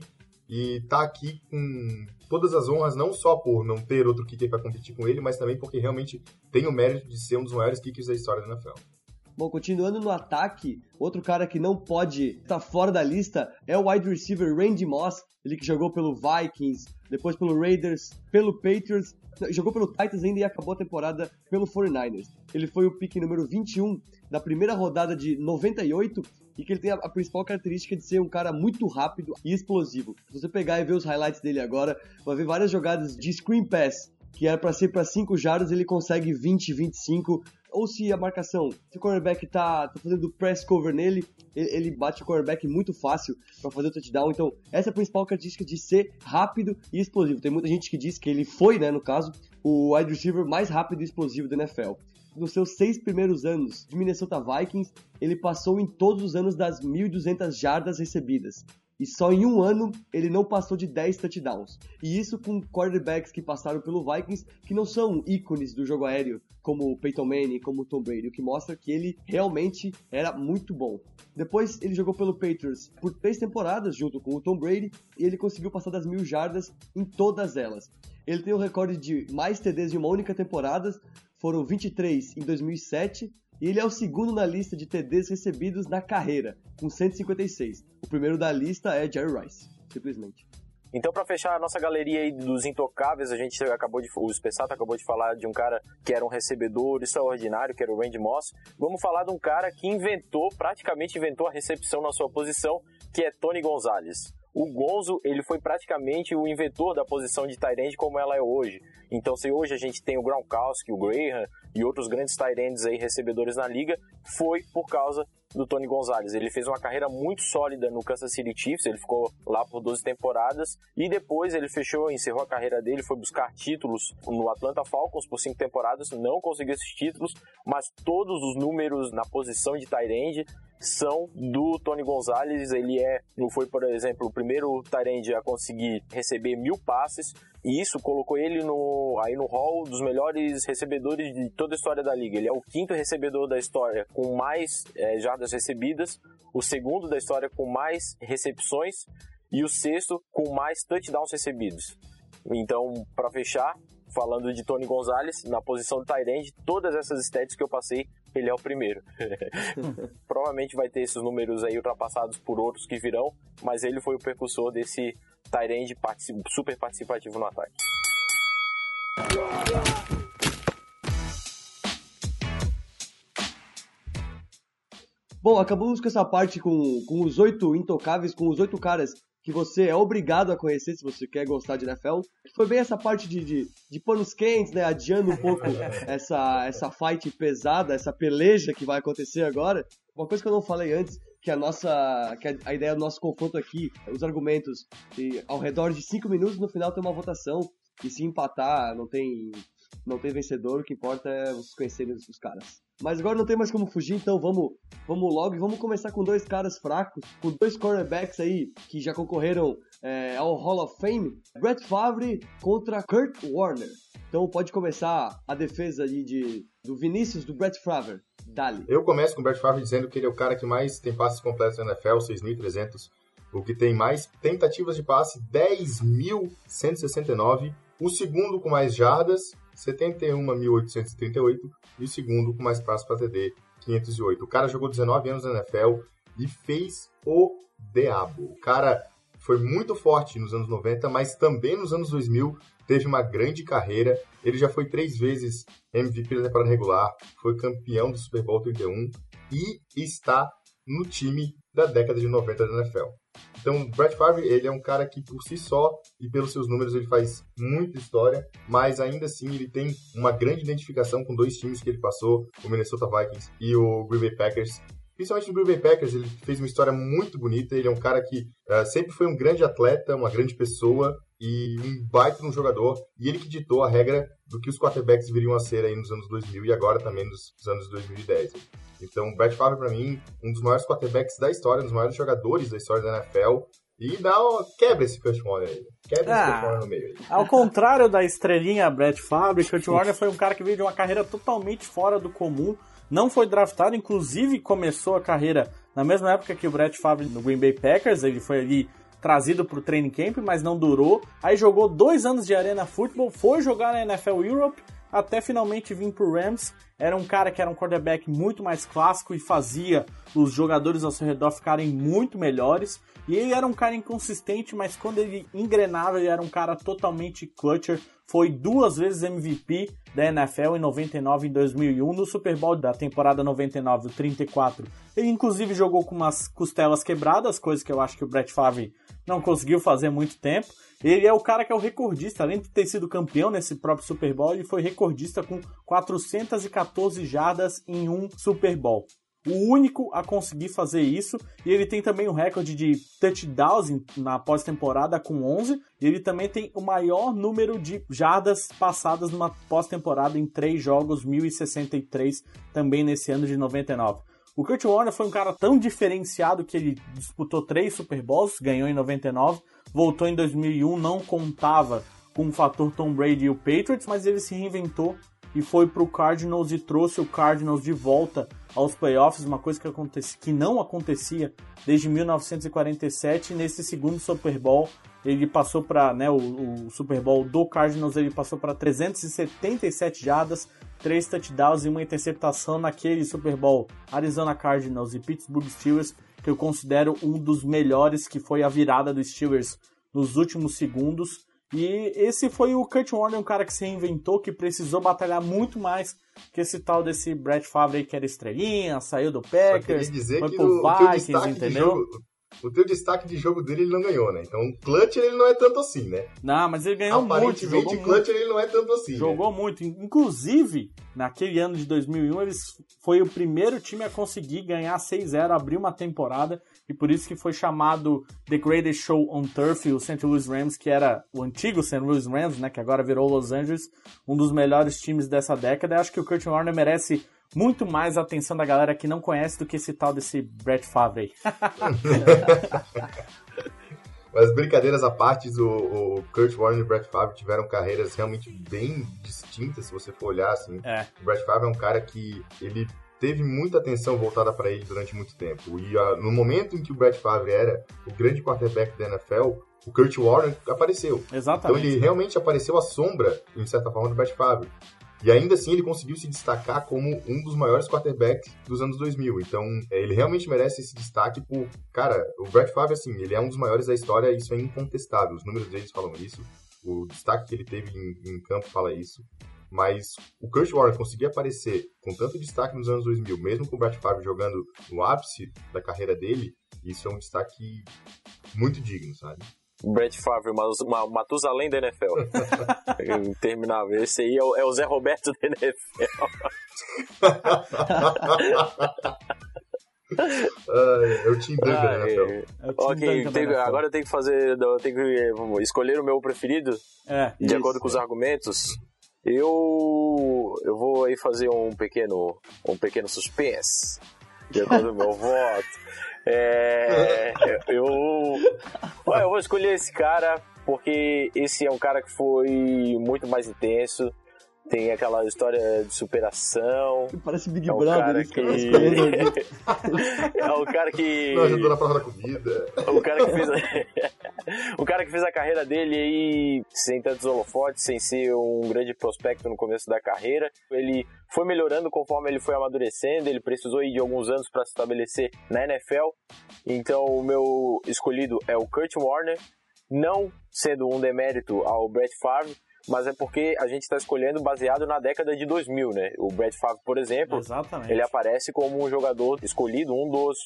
Speaker 6: e tá aqui com todas as honras, não só por não ter outro kicker para competir com ele, mas também porque realmente tem o mérito de ser um dos maiores kickers da história da NFL.
Speaker 1: Bom, continuando no ataque, outro cara que não pode estar tá fora da lista é o wide receiver Randy Moss, ele que jogou pelo Vikings, depois pelo Raiders, pelo Patriots, jogou pelo Titans ainda e acabou a temporada pelo 49ers. Ele foi o pick número 21 da primeira rodada de 98 e que ele tem a, a, principal característica de ser um cara muito rápido e explosivo. Se você pegar e ver os highlights dele agora, vai ver várias jogadas de screen pass, que era para ser para 5 jardas, ele consegue 20, 25, ou se a marcação, se o cornerback tá, tá fazendo press cover nele, ele, ele bate o cornerback muito fácil para fazer o touchdown. Então, essa é a principal característica de ser rápido e explosivo. Tem muita gente que diz que ele foi, né, no caso, o wide receiver mais rápido e explosivo da NFL nos seus seis primeiros anos de Minnesota Vikings, ele passou em todos os anos das 1.200 jardas recebidas. E só em um ano ele não passou de 10 touchdowns. E isso com quarterbacks que passaram pelo Vikings que não são ícones do jogo aéreo, como o Peyton Manning, como o Tom Brady, o que mostra que ele realmente era muito bom. Depois ele jogou pelo Patriots por três temporadas junto com o Tom Brady e ele conseguiu passar das mil jardas em todas elas. Ele tem o recorde de mais TDs em uma única temporada, foram 23 em 2007 e ele é o segundo na lista de TDs recebidos na carreira, com 156. O primeiro da lista é Jerry Rice, simplesmente.
Speaker 2: Então, para fechar a nossa galeria aí dos intocáveis, a gente acabou de, o Spessato acabou de falar de um cara que era um recebedor extraordinário, que era o Randy Moss. Vamos falar de um cara que inventou, praticamente inventou a recepção na sua posição, que é Tony Gonzalez o Gonzo ele foi praticamente o inventor da posição de tight como ela é hoje. Então, se hoje a gente tem o Gronkowski, o Graham e outros grandes tight aí recebedores na liga, foi por causa do Tony Gonzalez. Ele fez uma carreira muito sólida no Kansas City Chiefs, ele ficou lá por 12 temporadas e depois ele fechou, encerrou a carreira dele, foi buscar títulos no Atlanta Falcons por cinco temporadas, não conseguiu esses títulos, mas todos os números na posição de end são do Tony Gonzalez. Ele é, foi, por exemplo, o primeiro Tyrande a conseguir receber mil passes, e isso colocou ele no, aí no hall dos melhores recebedores de toda a história da liga. Ele é o quinto recebedor da história com mais é, jardas recebidas, o segundo da história com mais recepções e o sexto com mais touchdowns recebidos. Então, para fechar, falando de Tony Gonzalez, na posição de tight todas essas stats que eu passei, ele é o primeiro. Provavelmente vai ter esses números aí ultrapassados por outros que virão, mas ele foi o precursor desse tight super participativo no ataque.
Speaker 1: Bom, acabamos com essa parte com, com os oito intocáveis, com os oito caras que você é obrigado a conhecer se você quer gostar de NFL. Foi bem essa parte de, de, de panos quentes, né? Adiando um pouco essa, essa fight pesada, essa peleja que vai acontecer agora. Uma coisa que eu não falei antes, que a nossa. que a, ideia do nosso confronto aqui, os argumentos, e ao redor de cinco minutos no final tem uma votação. E se empatar, não tem. Não tem vencedor, o que importa é vocês conhecerem os caras. Mas agora não tem mais como fugir, então vamos, vamos logo e vamos começar com dois caras fracos, com dois cornerbacks aí que já concorreram é, ao Hall of Fame. Brett Favre contra Kurt Warner. Então pode começar a defesa aí de, do Vinícius, do Brett Favre. Dali.
Speaker 6: Eu começo com o Brett Favre dizendo que ele é o cara que mais tem passes completos na NFL, 6.300. O que tem mais tentativas de passe, 10.169. O segundo com mais jardas, 71.838 e o segundo com mais passos para TD, 508. O cara jogou 19 anos na NFL e fez o diabo. O cara foi muito forte nos anos 90, mas também nos anos 2000 teve uma grande carreira. Ele já foi três vezes MVP da temporada regular, foi campeão do Super Bowl 31 e está no time da década de 90 da NFL. Então, o Brett Favre, ele é um cara que por si só e pelos seus números ele faz muita história, mas ainda assim ele tem uma grande identificação com dois times que ele passou, o Minnesota Vikings e o Green Bay Packers. Principalmente no Green Bay Packers, ele fez uma história muito bonita. Ele é um cara que uh, sempre foi um grande atleta, uma grande pessoa e um baita um jogador. E ele que ditou a regra do que os quarterbacks viriam a ser aí nos anos 2000 e agora também nos, nos anos 2010. Então, o Brett Favre, para mim, um dos maiores quarterbacks da história, um dos maiores jogadores da história da NFL. E dá quebra esse Kurt Warner aí. Quebra ah, esse Kurt Warner no meio aí.
Speaker 3: Ao contrário da estrelinha Brett Favre, Kurt Warner foi um cara que veio de uma carreira totalmente fora do comum. Não foi draftado, inclusive começou a carreira na mesma época que o Brett Favre no Green Bay Packers. Ele foi ali trazido para o training camp, mas não durou. Aí jogou dois anos de Arena Football, foi jogar na NFL Europe até finalmente vir pro Rams. Era um cara que era um quarterback muito mais clássico e fazia os jogadores ao seu redor ficarem muito melhores. E ele era um cara inconsistente, mas quando ele engrenava, ele era um cara totalmente clutcher. Foi duas vezes MVP da NFL em 99 e 2001. No Super Bowl da temporada 99, o 34, ele inclusive jogou com umas costelas quebradas, coisa que eu acho que o Brett Favre não conseguiu fazer muito tempo. Ele é o cara que é o recordista, além de ter sido campeão nesse próprio Super Bowl, ele foi recordista com 414 jardas em um Super Bowl. O único a conseguir fazer isso, e ele tem também o recorde de touchdowns na pós-temporada com 11, e ele também tem o maior número de jardas passadas numa pós-temporada em três jogos, 1063, também nesse ano de 99. O Kurt Warner foi um cara tão diferenciado que ele disputou três Super Bowls, ganhou em 99, voltou em 2001, não contava com o fator Tom Brady e o Patriots, mas ele se reinventou e foi para o Cardinals e trouxe o Cardinals de volta aos playoffs, uma coisa que, acontece, que não acontecia desde 1947. Nesse segundo Super Bowl, ele passou para né, o, o, Super Bowl do Cardinals, ele passou para 377 jardas, três touchdowns e uma interceptação naquele Super Bowl Arizona Cardinals e Pittsburgh Steelers, que eu considero um dos melhores, que foi a virada dos Steelers nos últimos segundos. E esse foi o Kurt Warner, um cara que se reinventou, que precisou batalhar muito mais que esse tal desse Brett Favre aí, que era estrelinha, saiu do Packers, foi pro Vikings, entendeu?
Speaker 6: Jogo, o teu destaque de jogo dele ele não ganhou, né? Então, clutch ele não é tanto assim, né?
Speaker 3: Não, mas ele ganhou muito.
Speaker 6: Aparentemente, clutch muito. ele não é tanto assim.
Speaker 3: Né? Jogou
Speaker 6: né?
Speaker 3: muito. Inclusive, naquele ano de 2001, eles foi o primeiro time a conseguir ganhar 6-0, abrir uma temporada, e por isso que foi chamado The Greatest Show on Turf, o St. Louis Rams, que era o antigo St. Louis Rams, né? Que agora virou Los Angeles, um dos melhores times dessa década. Eu acho que o Kurt Warner merece muito mais a atenção da galera que não conhece do que esse tal desse Brett Favre aí.
Speaker 6: Mas brincadeiras à parte, o, o, Kurt Warner e o Brett Favre tiveram carreiras realmente bem distintas, se você for olhar assim.
Speaker 3: É.
Speaker 6: O Brett Favre é um cara que ele teve muita atenção voltada para ele durante muito tempo. E uh, no momento em que o Brett Favre era o grande quarterback da NFL, o Kurt Warner apareceu.
Speaker 3: Exatamente.
Speaker 6: Então ele realmente apareceu à sombra, em certa forma, do Brett Favre. E ainda assim ele conseguiu se destacar como um dos maiores quarterbacks dos anos 2000. Então é, ele realmente merece esse destaque por... Cara, o Brett Favre, assim, ele é um dos maiores da história, isso é incontestável. Os números deles falam isso. O destaque que ele teve em, em campo fala isso. Mas o Kurt Warner conseguir aparecer com tanto destaque nos anos 2000, mesmo com o Brett Favre jogando no ápice da carreira dele, isso é um destaque muito digno, sabe?
Speaker 2: Brett Favre, uma, Matusalém da NFL. Interminável. Esse aí é o, é o Zé Roberto da NFL.
Speaker 6: é o Tim Duncan ah, NFL. É, é
Speaker 2: ok, tenho, agora eu tenho que fazer. Eu tenho que escolher o meu preferido.
Speaker 3: É,
Speaker 2: de isso, acordo com os argumentos. Eu eu vou aí fazer um pequeno um pequeno suspense de acordo com o meu voto. É, eu, eu vou escolher esse cara porque esse é um cara que foi muito mais intenso. Tem aquela história de superação.
Speaker 1: Parece Big
Speaker 2: é um
Speaker 1: Brother,
Speaker 2: cara que... é o cara que.
Speaker 6: Não ajudou na prova da comida.
Speaker 2: O cara que fez. A... o cara que fez a carreira dele aí sem tantos holofotes, sem ser um grande prospecto no começo da carreira. Ele foi melhorando conforme ele foi amadurecendo. Ele precisou de alguns anos para se estabelecer na NFL. Então o meu escolhido é o Kurt Warner. Não sendo um demérito ao Brett Favre, mas é porque a gente está escolhendo baseado na década de 2000, né? O Brett Favre, por exemplo,
Speaker 3: Exatamente.
Speaker 2: ele aparece como um jogador escolhido, um dos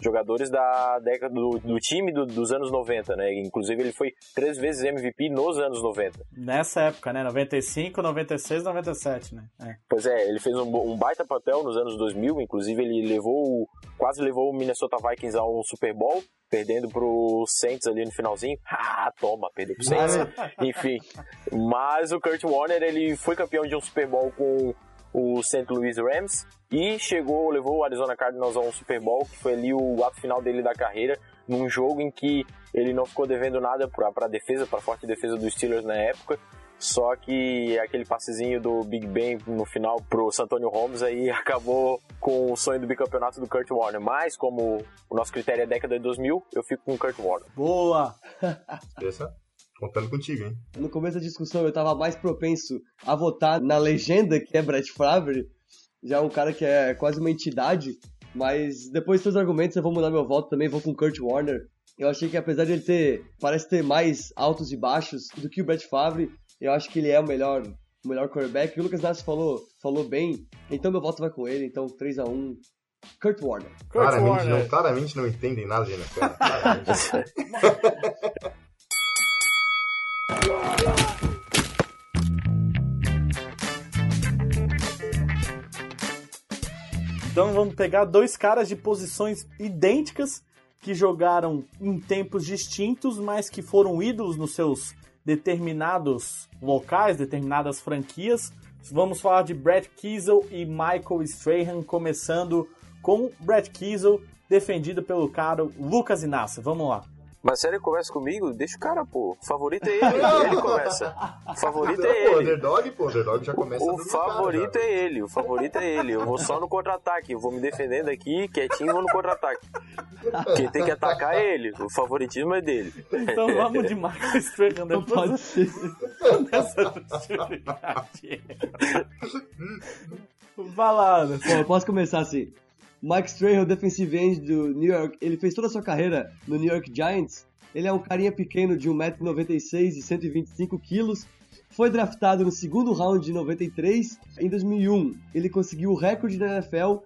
Speaker 2: jogadores da década do, do time do, dos anos 90, né? Inclusive ele foi três vezes MVP nos anos 90.
Speaker 3: Nessa época, né? 95, 96, 97, né? É.
Speaker 2: Pois é, ele fez um, um, baita papel nos anos 2000, inclusive ele levou, quase levou o Minnesota Vikings a um Super Bowl, perdendo pro Saints ali no finalzinho. Ah, toma, perdeu pro Saints. Enfim, mas o Kurt Warner, ele foi campeão de um Super Bowl com o St. Louis Rams e chegou, levou o Arizona Cardinals a um Super Bowl, que foi ali o ato final dele da carreira, num jogo em que ele não ficou devendo nada para a defesa, para a forte defesa dos Steelers na época. Só que aquele passezinho do Big Ben no final pro Santonio Holmes aí acabou com o sonho do bicampeonato do Kurt Warner. Mas como o nosso critério é década de 2000, eu fico com o Kurt Warner.
Speaker 3: Boa!
Speaker 6: Contando contigo, hein?
Speaker 1: No começo da discussão eu tava mais propenso a votar na legenda, que é Brett Favre, já um cara que é quase uma entidade, mas depois dos seus argumentos eu vou mudar meu voto também, vou com Kurt Warner. Eu achei que apesar de ele ter, parece ter mais altos e baixos do que o Brett Favre, eu acho que ele é o melhor, o melhor quarterback. O Lucas Nassi falou, falou bem, então meu voto vai com ele, então 3 a 1 Kurt Warner. Kurt
Speaker 6: claramente, Warner. Não, claramente não entendem nada de NFL.
Speaker 3: Então vamos pegar dois caras de posições idênticas que jogaram em tempos distintos, mas que foram ídolos nos seus determinados locais, determinadas franquias. Vamos falar de Brett Kiesel e Michael Strahan, começando com Brett Kiesel, defendido pelo cara Lucas Inácio. Vamos lá.
Speaker 2: Mas se ele começa comigo, deixa o cara, pô. O favorito é ele, ele começa. O favorito é ele.
Speaker 6: O underdog, pô, o underdog já começa
Speaker 2: O favorito cara, é ele, o favorito é ele. Eu vou só no contra-ataque, eu vou me defendendo aqui, quietinho, vou no contra-ataque. Quem tem que atacar é ele, o favoritismo é dele.
Speaker 3: Então vamos de Marcos Fernando. Não pode ser. Nessa Vai lá,
Speaker 1: Bom, eu posso começar assim. Mike Strahan, defensive end do New York, ele fez toda a sua carreira no New York Giants. Ele é um carinha pequeno de 1,96m e 125kg. Foi draftado no segundo round de 93. Em 2001, ele conseguiu o recorde da NFL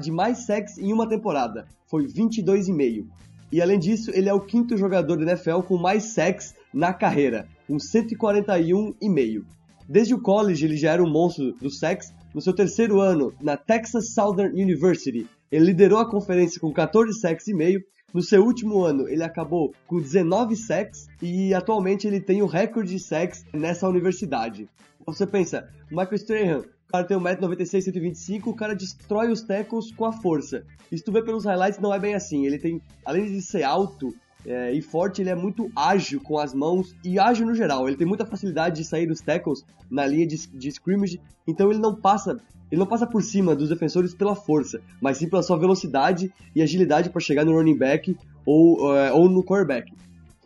Speaker 1: de mais sacks em uma temporada. Foi 22,5. E além disso, ele é o quinto jogador da NFL com mais sacks na carreira, com 141,5. Desde o college, ele já era um monstro do sacks, no seu terceiro ano na Texas Southern University, ele liderou a conferência com 14 sacks e meio. No seu último ano, ele acabou com 19 sacks e atualmente ele tem o recorde de sacks nessa universidade. Você pensa, Michael Strahan, o cara tem 1,96m, 125 o cara destrói os tackles com a força. E se tu vê pelos highlights, não é bem assim. Ele tem, além de ser alto, é, e forte, ele é muito ágil com as mãos e ágil no geral. Ele tem muita facilidade de sair dos tackles na linha de, de scrimmage, então ele não passa ele não passa por cima dos defensores pela força, mas sim pela sua velocidade e agilidade para chegar no running back ou, uh, ou no quarterback.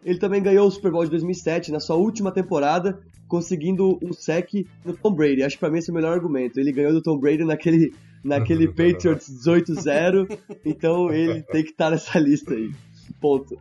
Speaker 1: Ele também ganhou o Super Bowl de 2007 na sua última temporada, conseguindo um sec no Tom Brady. Acho que pra mim esse é o melhor argumento. Ele ganhou do Tom Brady naquele, naquele Patriots 18-0, então ele tem que estar nessa lista aí. Ponto.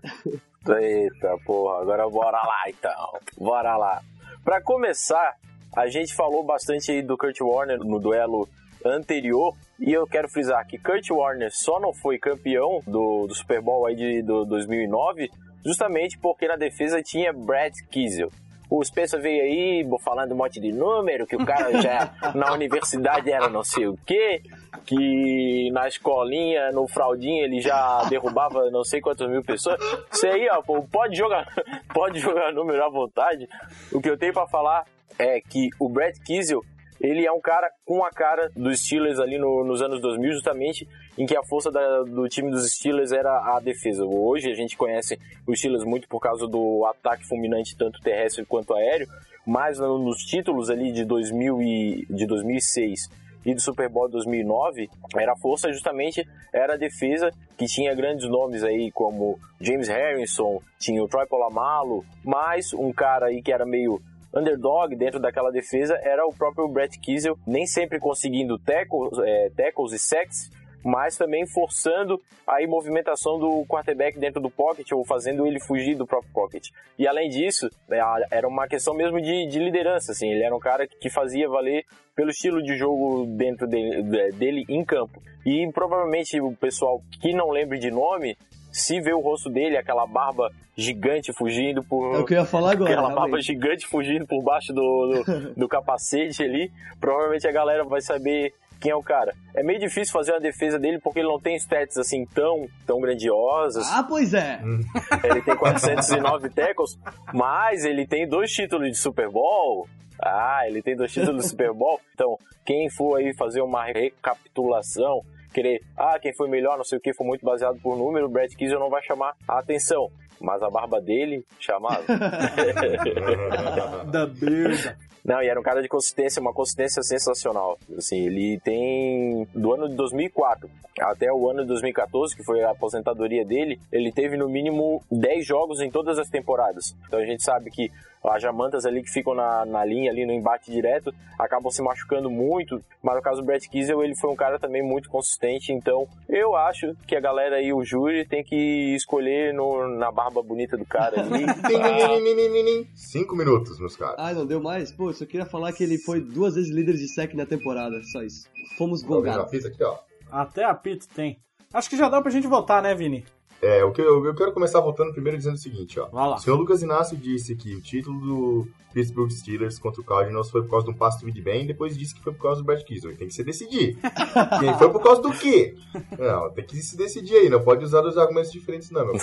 Speaker 2: Eita, porra, agora bora lá então. Bora lá. Pra começar, a gente falou bastante do Kurt Warner no duelo anterior. E eu quero frisar que Kurt Warner só não foi campeão do, do Super Bowl aí de do 2009 justamente porque na defesa tinha Brad Kiesel. O Spencer veio aí falando um monte de número, que o cara já na universidade era não sei o quê, que na escolinha, no fraldinho, ele já derrubava não sei quantas mil pessoas. Isso aí, ó, pode jogar, pode jogar número à vontade. O que eu tenho para falar é que o Brad Kiesel ele é um cara com a cara dos Steelers ali no, nos anos 2000, justamente em que a força da, do time dos Steelers era a defesa. Hoje a gente conhece os Steelers muito por causa do ataque fulminante, tanto terrestre quanto aéreo, mas nos títulos ali de, 2000 e, de 2006 e do Super Bowl 2009, era a força justamente era a defesa que tinha grandes nomes aí como James Harrison, tinha o Troy Polamalu, mais um cara aí que era meio underdog dentro daquela defesa era o próprio Brett Kiesel, nem sempre conseguindo tackles, é, tackles e sacks, mas também forçando a movimentação do quarterback dentro do pocket ou fazendo ele fugir do próprio pocket. E além disso, é, era uma questão mesmo de, de liderança, assim, ele era um cara que fazia valer pelo estilo de jogo dentro dele, dele em campo. E provavelmente o pessoal que não lembre de nome se vê o rosto dele, aquela barba gigante fugindo por.
Speaker 1: É o que eu ia falar agora.
Speaker 2: Aquela realmente. barba gigante fugindo por baixo do, do, do capacete ali. Provavelmente a galera vai saber quem é o cara. É meio difícil fazer uma defesa dele porque ele não tem stats assim tão, tão grandiosas.
Speaker 1: Ah, pois é.
Speaker 2: Ele tem 409 tackles, mas ele tem dois títulos de Super Bowl. Ah, ele tem dois títulos de Super Bowl. Então, quem for aí fazer uma recapitulação querer, ah, quem foi melhor, não sei o que, foi muito baseado por número, o Brad Kiesel não vai chamar a atenção. Mas a barba dele chamava.
Speaker 3: da merda.
Speaker 2: Não, e era um cara de consistência, uma consistência sensacional. Assim, ele tem do ano de 2004 até o ano de 2014, que foi a aposentadoria dele, ele teve no mínimo 10 jogos em todas as temporadas. Então a gente sabe que as jamantas ali que ficam na, na linha, ali no embate direto, acabam se machucando muito. Mas no caso do Brett Kiesel, ele foi um cara também muito consistente. Então eu acho que a galera aí, o júri, tem que escolher no, na barba bonita do cara ali.
Speaker 6: Cinco minutos, meus caras.
Speaker 1: Ah, não deu mais? Pô, só queria falar que ele foi duas vezes líder de sec na temporada, só isso. Fomos
Speaker 6: ó.
Speaker 3: Até apito tem. Acho que já dá pra gente votar, né, Vini?
Speaker 6: É, o que eu, eu quero começar votando primeiro dizendo o seguinte, ó. O senhor Lucas Inácio disse que o título do Pittsburgh Steelers contra o Cardinals foi por causa de um passo de bem, depois disse que foi por causa do Brad Kiesel. Tem que se decidir. Quem foi por causa do quê? Não, tem que se decidir aí, não pode usar dois argumentos diferentes não, meu.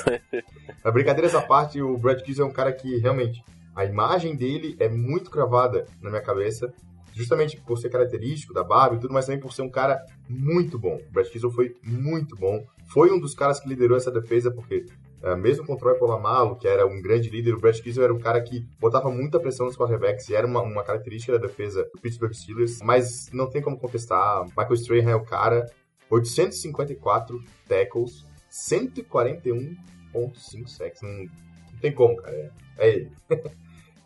Speaker 6: A brincadeira essa parte, o Brad Kiesel é um cara que realmente a imagem dele é muito cravada na minha cabeça justamente por ser característico da barba e tudo, mas também por ser um cara muito bom. O Brad Kiesel foi muito bom. Foi um dos caras que liderou essa defesa, porque uh, mesmo com o Troy Polamalu, que era um grande líder, o Brad Kiesel era um cara que botava muita pressão nos quarterbacks e era uma, uma característica da defesa do Pittsburgh Steelers. Mas não tem como contestar, Michael Strahan é o cara. 854 tackles, 141.5 sacks. Não, não tem como, cara. É, é ele.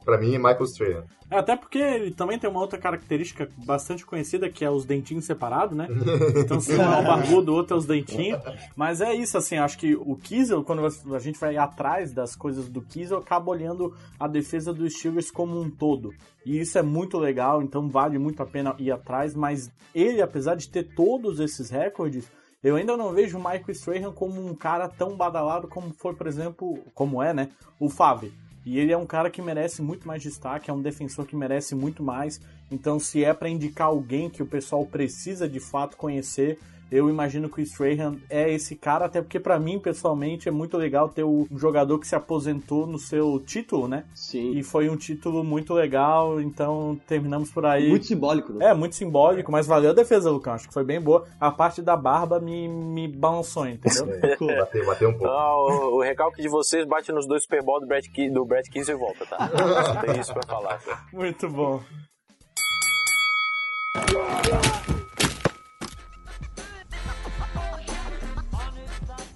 Speaker 6: Pra mim, Michael Strahan.
Speaker 3: É, até porque ele também tem uma outra característica bastante conhecida, que é os dentinhos separados, né? Então, se um é o barbudo, o outro é os dentinhos. Mas é isso, assim, acho que o Kiesel, quando a gente vai atrás das coisas do Kiesel, acaba olhando a defesa dos Steelers como um todo. E isso é muito legal, então vale muito a pena ir atrás, mas ele, apesar de ter todos esses recordes, eu ainda não vejo o Michael Strahan como um cara tão badalado como foi, por exemplo, como é, né? O Favre. E ele é um cara que merece muito mais destaque, é um defensor que merece muito mais. Então, se é para indicar alguém que o pessoal precisa de fato conhecer, eu imagino que o Strahan é esse cara, até porque para mim, pessoalmente, é muito legal ter um jogador que se aposentou no seu título, né?
Speaker 1: Sim.
Speaker 3: E foi um título muito legal, então terminamos por aí.
Speaker 1: Muito simbólico, né?
Speaker 3: É, muito simbólico, mas valeu a defesa, Lucão. Acho que foi bem boa. A parte da barba me, me balançou, entendeu?
Speaker 6: É, bateu, bateu um pouco.
Speaker 2: Ah, o, o, recalque de vocês bate nos dois Super Bowl do Brad, do Brad Kiss e volta, tá? Não tem isso pra falar. Tá?
Speaker 3: Muito bom.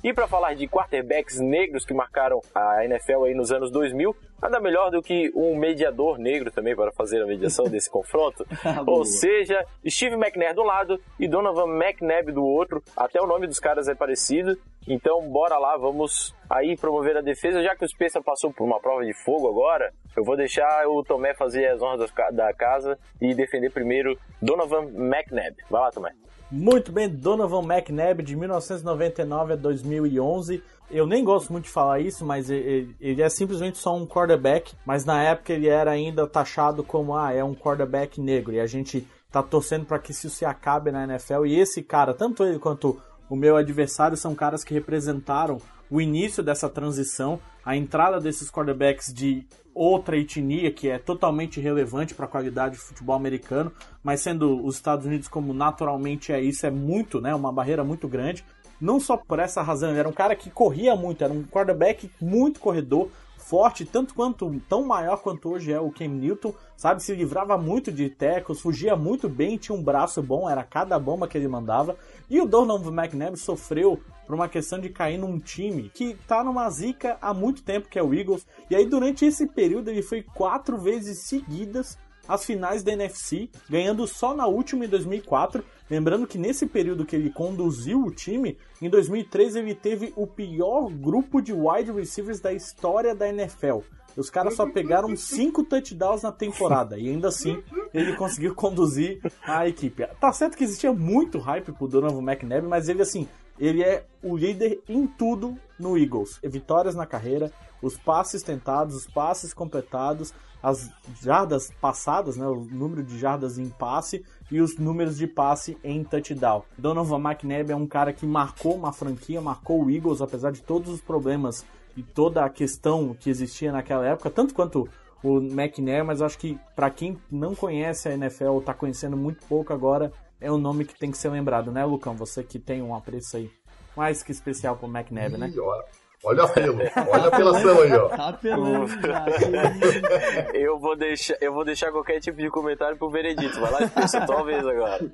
Speaker 2: E para falar de quarterbacks negros que marcaram a NFL aí nos anos 2000, nada melhor do que um mediador negro também para fazer a mediação desse confronto.
Speaker 1: Ah,
Speaker 2: Ou seja, Steve McNair do lado e Donovan McNabb do outro. Até o nome dos caras é parecido. Então, bora lá, vamos aí promover a defesa. Já que o Spencer passou por uma prova de fogo agora, eu vou deixar o Tomé fazer as honras da casa e defender primeiro Donovan McNabb. Vai lá, Tomé.
Speaker 3: Muito bem, Donovan McNabb, de 1999 a 2011. Eu nem gosto muito de falar isso, mas ele, é simplesmente só um quarterback. Mas na época ele era ainda taxado como, ah, é um quarterback negro. E a gente tá torcendo para que isso se acabe na NFL. E esse cara, tanto ele quanto o meu adversário, são caras que representaram o início dessa transição, a entrada desses quarterbacks de outra etnia que é totalmente relevante para a qualidade do futebol americano, mas sendo os Estados Unidos como naturalmente é isso, é muito, né, uma barreira muito grande. Não só por essa razão, ele era um cara que corria muito, era um quarterback muito corredor, forte, tanto quanto tão maior quanto hoje é o Cam Newton, sabe? Se livrava muito de tecos, fugia muito bem, tinha um braço bom, era cada bomba que ele mandava. E o Donovan McNabb sofreu por uma questão de cair num time que tá numa zica há muito tempo, que é o Eagles. E aí, durante esse período, ele foi quatro vezes seguidas às finais da NFC, ganhando só na última em 2004. Lembrando que nesse período que ele conduziu o time, em 2003 ele teve o pior grupo de wide receivers da história da NFL. Os caras só pegaram cinco touchdowns na temporada e ainda assim ele conseguiu conduzir a equipe. Tá certo que existia muito hype pro Donovan McNabb, mas ele assim, ele é o líder em tudo no Eagles. Vitórias na carreira, os passes tentados, os passes completados, as jardas passadas, né, o número de jardas em passe e os números de passe em touchdown. Donovan McNabb é um cara que marcou uma franquia, marcou o Eagles, apesar de todos os problemas e toda a questão que existia naquela época, tanto quanto o McNair, mas acho que para quem não conhece a NFL ou tá conhecendo muito pouco agora, é um nome que tem que ser lembrado, né, Lucão? Você que tem um apreço aí mais que especial pro McNabb, né?
Speaker 6: Olha, olha o apelo, olha a apelação aí, ó.
Speaker 1: Tá apelando
Speaker 2: eu, vou deixar, eu vou deixar qualquer tipo de comentário pro veredito. Vai lá, Spencer, tua vez agora.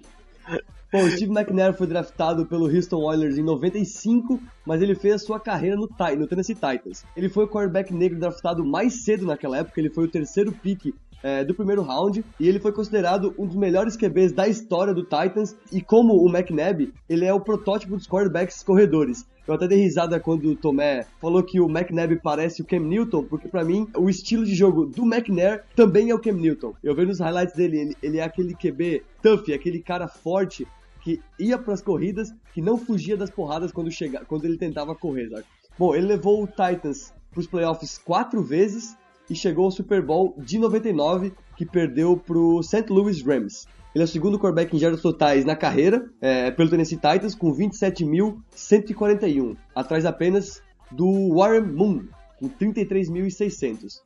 Speaker 1: Bom, o Steve McNair foi draftado pelo Houston Oilers em 95, mas ele fez a sua carreira no, no Tennessee Titans. Ele foi o quarterback negro draftado mais cedo naquela época, ele foi o terceiro pick é, do primeiro round e ele foi considerado um dos melhores QBs da história do Titans e como o McNabb, ele é o protótipo dos quarterbacks corredores. Eu até dei risada quando o Tomé falou que o McNabb parece o Cam Newton, porque para mim o estilo de jogo do McNair também é o Cam Newton. Eu vejo nos highlights dele, ele, ele é aquele QB tough, aquele cara forte que ia para as corridas, que não fugia das porradas quando, chega, quando ele tentava correr. Sabe? Bom, ele levou o Titans para os playoffs quatro vezes e chegou ao Super Bowl de 99, que perdeu para o St. Louis Rams. Ele é o segundo quarterback em jardas totais na carreira, é, pelo Tennessee Titans, com 27.141, atrás apenas do Warren Moon, com 33.600.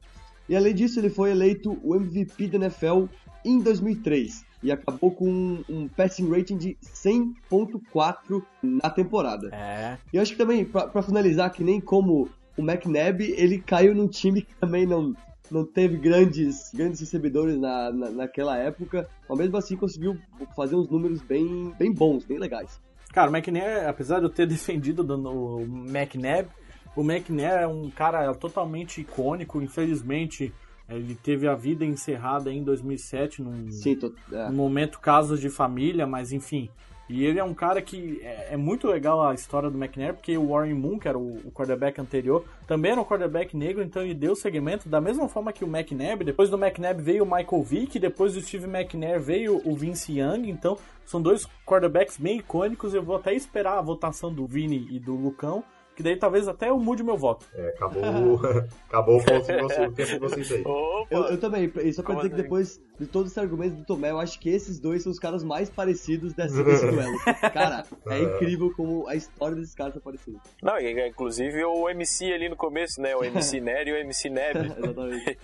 Speaker 1: E além disso, ele foi eleito o MVP da NFL em 2003 e acabou com um, um passing rating de 100.4 na temporada.
Speaker 3: É.
Speaker 1: E eu acho que também, para finalizar, que nem como o McNabb, ele caiu num time que também não, não teve grandes, grandes recebedores na, na, naquela época, mas mesmo assim conseguiu fazer uns números bem, bem bons, bem legais.
Speaker 3: Cara, o McNabb, apesar de eu ter defendido o McNabb, o McNabb é um cara totalmente icônico, infelizmente ele teve a vida encerrada em 2007 num,
Speaker 1: Sim, tô, é.
Speaker 3: num momento casos de família, mas enfim, e ele é um cara que é, é, muito legal a história do McNair, porque o Warren Moon, que era o, o quarterback anterior, também era um quarterback negro, então ele deu segmento da mesma forma que o McNabb. Depois do McNabb veio o Michael Vick, depois do Steve McNair veio o Vince Young, então são dois quarterbacks bem icônicos. Eu vou até esperar a votação do Vini e do Lucão que daí talvez até eu mude meu voto.
Speaker 6: É, acabou, acabou o, tempo de vocês aí.
Speaker 1: Eu, eu, também, e só pra dizer que assim? depois de todos esses argumentos do Tomé, eu acho que esses dois são os caras mais parecidos desse, desse duelo. Cara, é incrível como a história desses caras tá parecida.
Speaker 2: Não, inclusive o MC ali no começo, né? O MC Nery e o MC Neb.
Speaker 1: Exatamente.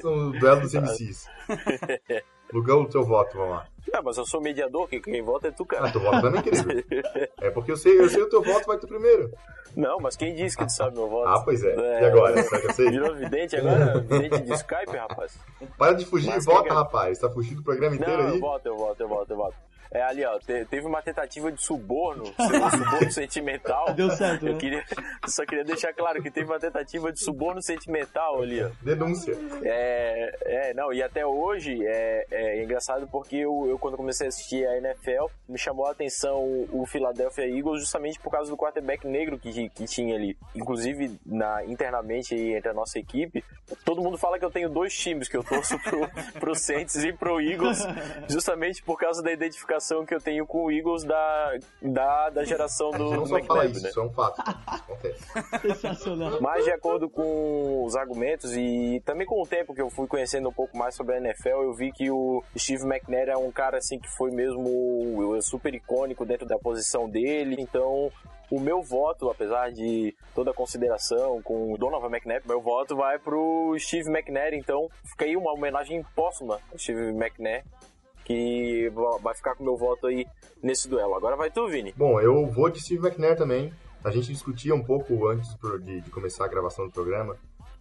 Speaker 6: são o duelo dos MCs. Lugão, o seu voto, vamos lá.
Speaker 2: Ah, mas eu sou mediador, quem, quem vota é tu, cara.
Speaker 6: Ah, tu vota também, querido. É porque eu sei, eu sei o teu voto, vai tu primeiro.
Speaker 2: Não, mas quem disse que tu sabe meu voto?
Speaker 6: Ah, pois é. é... E agora? Será que eu sei?
Speaker 2: Virou vidente agora? Vidente de Skype, rapaz?
Speaker 6: Para de fugir mas e vota, rapaz. Tá fugindo do programa inteiro
Speaker 2: Não,
Speaker 6: aí.
Speaker 2: eu voto, eu voto, eu voto, eu voto. É ali, ó, te- teve uma tentativa de suborno, um suborno sentimental.
Speaker 1: Deu certo,
Speaker 2: Eu
Speaker 1: né?
Speaker 2: queria, só queria deixar claro que teve uma tentativa de suborno sentimental ali, ó.
Speaker 6: Denúncia.
Speaker 2: É, é, não, e até hoje é, é engraçado porque eu, eu, quando comecei a assistir a NFL, me chamou a atenção o, o Philadelphia Eagles justamente por causa do quarterback negro que, que tinha ali. Inclusive, na, internamente aí entre a nossa equipe, todo mundo fala que eu tenho dois times, que eu torço pro, pro Saints e pro Eagles, justamente por causa da identificação que eu tenho com o Eagles da, da, da geração do,
Speaker 6: Você não
Speaker 2: McNabb,
Speaker 6: isso,
Speaker 2: né?
Speaker 6: isso é um fato. Isso acontece.
Speaker 1: Sensacional.
Speaker 2: Mas de acordo com os argumentos e também com o tempo que eu fui conhecendo um pouco mais sobre a NFL, eu vi que o Steve McNair é um cara assim que foi mesmo super icônico dentro da posição dele. Então, o meu voto, apesar de toda a consideração com o Donovan McNabb, meu voto vai pro Steve McNair. Então, fica aí uma homenagem póstuma ao Steve McNair. Que vai ficar com meu voto aí nesse duelo. Agora vai tu, Vini.
Speaker 6: Bom, eu vou de Steve McNair também. A gente discutia um pouco antes de, de começar a gravação do programa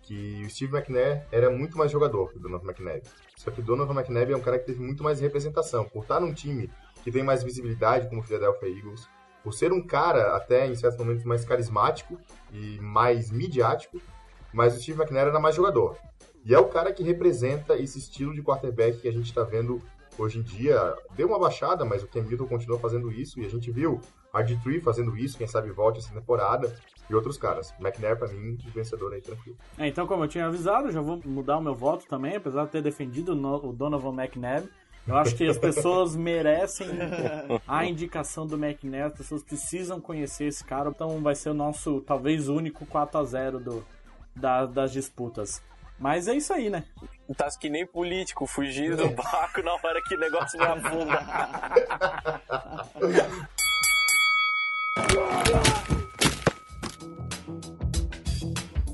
Speaker 6: que o Steve McNair era muito mais jogador que o Donovan McNabb. Só que o Donovan McNabb é um cara que teve muito mais representação. Por estar num time que tem mais visibilidade, como o Philadelphia Eagles, por ser um cara, até em certos momentos, mais carismático e mais midiático, mas o Steve McNair era mais jogador. E é o cara que representa esse estilo de quarterback que a gente está vendo hoje em dia. Deu uma baixada, mas o Cam Newton continua fazendo isso e a gente viu RG3 fazendo isso, quem sabe volte essa temporada e outros caras. McNair, pra mim, o vencedor aí, tranquilo.
Speaker 3: É, então, como eu tinha avisado, já vou mudar o meu voto também, apesar de ter defendido o No- o Donovan McNabb. Eu acho que as pessoas merecem a indicação do McNabb, as pessoas precisam conhecer esse cara, então vai ser o nosso, talvez, único 4x0 do, da- das disputas. Mas é isso aí, né?
Speaker 2: Tá que nem político, fugindo do barco na hora que o negócio me afunda.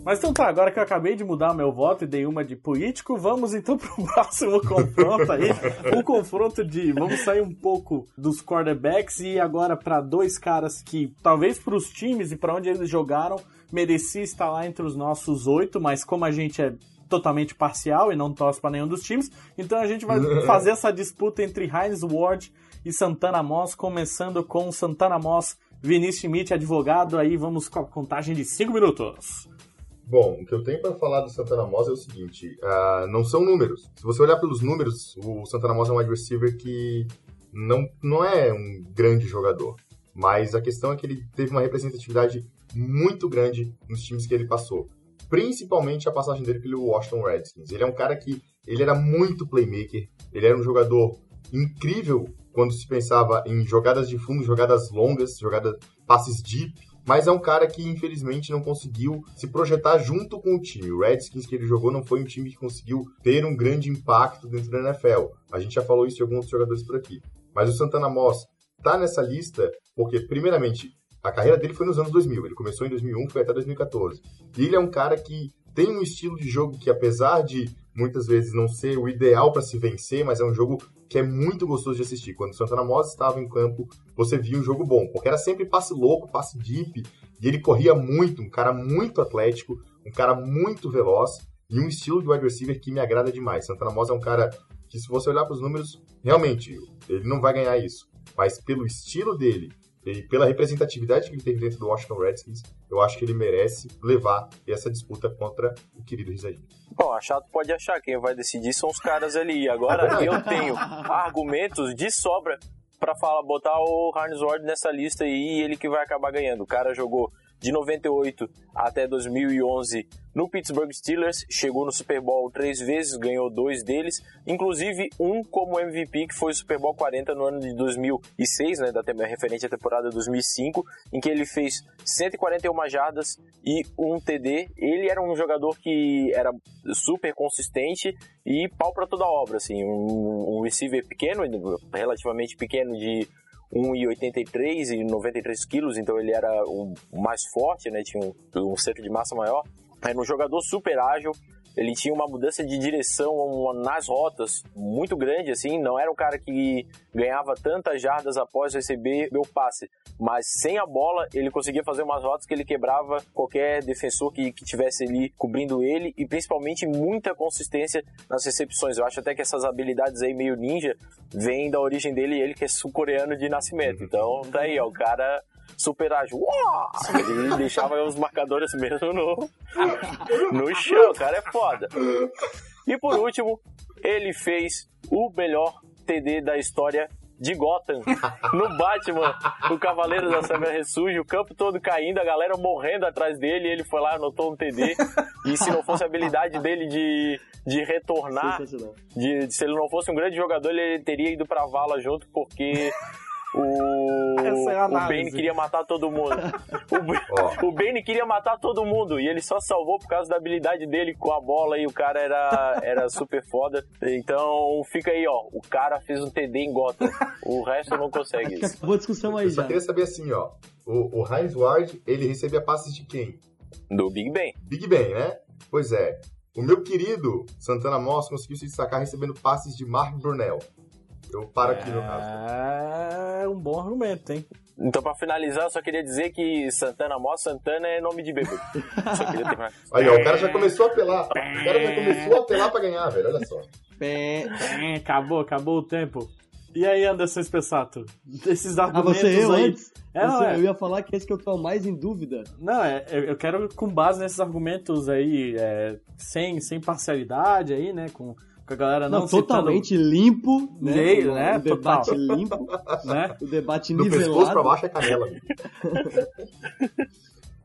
Speaker 3: Mas então tá, agora que eu acabei de mudar o meu voto e dei uma de político, vamos então pro próximo confronto aí. Um confronto de. Vamos sair um pouco dos quarterbacks e agora para dois caras que, talvez para os times e para onde eles jogaram, merecia estar lá entre os nossos oito, mas como a gente é totalmente parcial e não torce para nenhum dos times, então a gente vai fazer essa disputa entre Heinz Ward e Santana Moss, começando com Santana Moss, Vinícius Schmidt, advogado. Aí vamos com a contagem de cinco minutos.
Speaker 6: Bom, o que eu tenho para falar do Santana Moss é o seguinte: ah, não são números. Se você olhar pelos números, o Santana Moss é um wide receiver que não, não é um grande jogador. Mas a questão é que ele teve uma representatividade muito grande nos times que ele passou. Principalmente a passagem dele pelo Washington Redskins. Ele é um cara que ele era muito playmaker, ele era um jogador incrível quando se pensava em jogadas de fundo, jogadas longas, jogadas passes deep, mas é um cara que infelizmente não conseguiu se projetar junto com o time. O Redskins que ele jogou não foi um time que conseguiu ter um grande impacto dentro da NFL. A gente já falou isso de alguns jogadores por aqui. Mas o Santana Moss tá nessa lista porque, primeiramente, a carreira dele foi nos anos 2000. Ele começou em 2001, foi até 2014. E ele é um cara que tem um estilo de jogo que, apesar de muitas vezes não ser o ideal para se vencer, mas é um jogo que é muito gostoso de assistir. Quando o Santana Moss estava em campo, você via um jogo bom, porque era sempre passe louco, passe deep, e ele corria muito, um cara muito atlético, um cara muito veloz e um estilo de wide receiver que me agrada demais. Santana Moss é um cara que, se você olhar para os números, realmente ele não vai ganhar isso, mas pelo estilo dele e pela representatividade que ele teve dentro do Washington Redskins, eu acho que ele merece levar essa disputa contra o querido Risadinho.
Speaker 2: Bom, a chato pode achar, quem vai decidir são os caras ali. Agora eu tenho argumentos de sobra pra falar, botar o Harnes Ward nessa lista aí e ele que vai acabar ganhando. O cara jogou de 98 até 2011 no Pittsburgh Steelers, chegou no Super Bowl três vezes, ganhou dois deles, inclusive um como MVP, que foi o Super Bowl 40 no ano de 2006, né, da referente à temporada 2005, em que ele fez 141 jardas e um TD. Ele era um jogador que era super consistente e pau para toda obra, assim, um, um receiver pequeno, relativamente pequeno de 1,83 e 93 quilos, então ele era o mais forte, né? Tinha um, um centro de massa maior. Era um jogador super ágil, ele tinha uma mudança de direção nas rotas muito grande, assim, não era um cara que ganhava tantas jardas após receber meu passe, mas sem a bola ele conseguia fazer umas rotas que ele quebrava qualquer defensor que, que tivesse ali cobrindo ele e principalmente muita consistência nas recepções. Eu acho até que essas habilidades aí meio ninja vêm da origem dele, ele que é sul-coreano de nascimento. Então, tá aí, ó, o cara super ágil. Ele deixava os marcadores mesmo no, no chão, o cara é foda. E por último, ele fez o melhor TD da história de Gotham, no Batman, no Cavaleiro da Sombra Ressurge, o campo todo caindo, a galera morrendo atrás dele, ele foi lá, anotou um TD, e se não fosse a habilidade dele de, de retornar, de, se ele não fosse um grande jogador, ele teria ido pra vala junto, porque o, é o Bane queria matar todo mundo. O, oh. o Bane queria matar todo mundo e ele só salvou por causa da habilidade dele com a bola e o cara era, era super foda. Então fica aí, ó. O cara fez um TD em Gotham. O resto não consegue isso.
Speaker 1: Boa discussão aí,
Speaker 6: Eu só
Speaker 1: já.
Speaker 6: queria saber assim, ó. O, o Heinz Ward, ele recebia passes de quem?
Speaker 2: Do Big Ben.
Speaker 6: Big Ben, né? Pois é. O meu querido Santana Moss conseguiu se destacar recebendo passes de Mark Brunel. Eu paro aqui no caso.
Speaker 3: É um bom argumento, hein?
Speaker 2: Então, pra finalizar, eu só queria dizer que Santana Mó, Santana é nome de bebê. só queria
Speaker 6: terminar. Aí, ó, o cara já começou a apelar. O cara já começou a apelar pra ganhar, velho. Olha só.
Speaker 3: acabou, acabou o tempo. E aí, Anderson Spessato? Desses argumentos
Speaker 1: ah, você eu
Speaker 3: aí...
Speaker 1: antes? É, você, é. Eu ia falar que esse que eu tô mais em dúvida.
Speaker 3: Não, é, eu quero com base nesses argumentos aí, é, sem, sem parcialidade aí, né, com a galera não, não
Speaker 1: totalmente limpo, né?
Speaker 3: Meio, né?
Speaker 1: O debate Total. limpo, né? O debate
Speaker 6: Do
Speaker 1: nivelado.
Speaker 6: pescoço pra baixo é canela.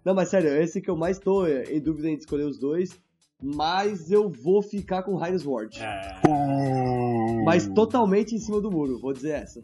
Speaker 1: não, mas sério, esse que eu mais tô em dúvida em escolher os dois, mas eu vou ficar com o Heinz Ward. É... Mas totalmente em cima do muro, vou dizer essa.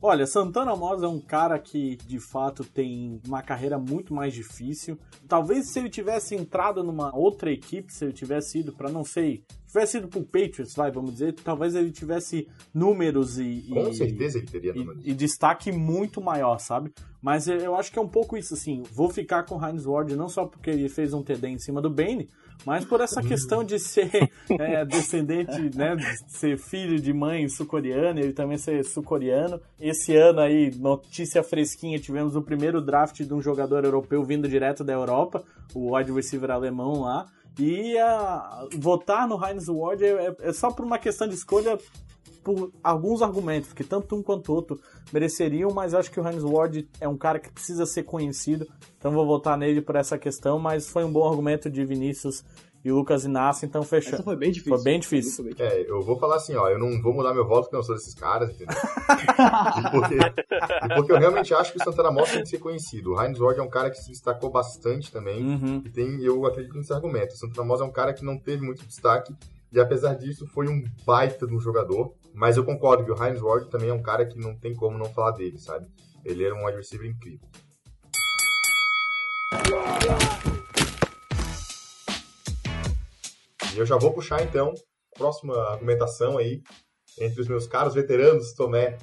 Speaker 3: Olha, Santana Moss é um cara que de fato tem uma carreira muito mais difícil. Talvez se ele tivesse entrado numa outra equipe, se ele tivesse ido para não sei, tivesse ido pro Patriots, vai, vamos dizer, talvez ele tivesse números e.
Speaker 6: Com
Speaker 3: e,
Speaker 6: certeza ele teria
Speaker 3: números. E, e, destaque muito maior, sabe? Mas eu acho que é um pouco isso, assim. Vou ficar com o Heinz Ward não só porque ele fez um TD em cima do Bane, mas por essa questão de ser é, descendente, né, de ser filho de mãe sul-coreana, ele também ser sul-coreano. Esse ano aí, notícia fresquinha, tivemos o primeiro draft de um jogador europeu vindo direto da Europa, o wide receiver alemão lá. E a, votar no Heinz Ward é, é, é só por uma questão de escolha por alguns argumentos, que tanto um quanto outro mereceriam, mas acho que o Heinz Ward é um cara que precisa ser conhecido, então vou votar nele por essa questão, mas foi um bom argumento de Vinícius e Lucas Inácio, então fechou.
Speaker 1: Essa foi bem difícil.
Speaker 3: Foi bem difícil.
Speaker 6: É, eu vou falar assim, ó, eu não vou mudar meu voto porque eu não sou desses caras, entendeu? e, porque, e porque eu realmente acho que o Santana Moss tem que ser conhecido. O Heinz Ward é um cara que se destacou bastante também,
Speaker 3: uhum.
Speaker 6: e tem, eu acredito nesse argumento. O Santana Moss é um cara que não teve muito destaque, e apesar disso foi um baita de um jogador, mas eu concordo que o Heinz Ward também é um cara que não tem como não falar dele, sabe? Ele era um wide receiver incrível. Eu já vou puxar então a próxima argumentação aí entre os meus caros veteranos Tomé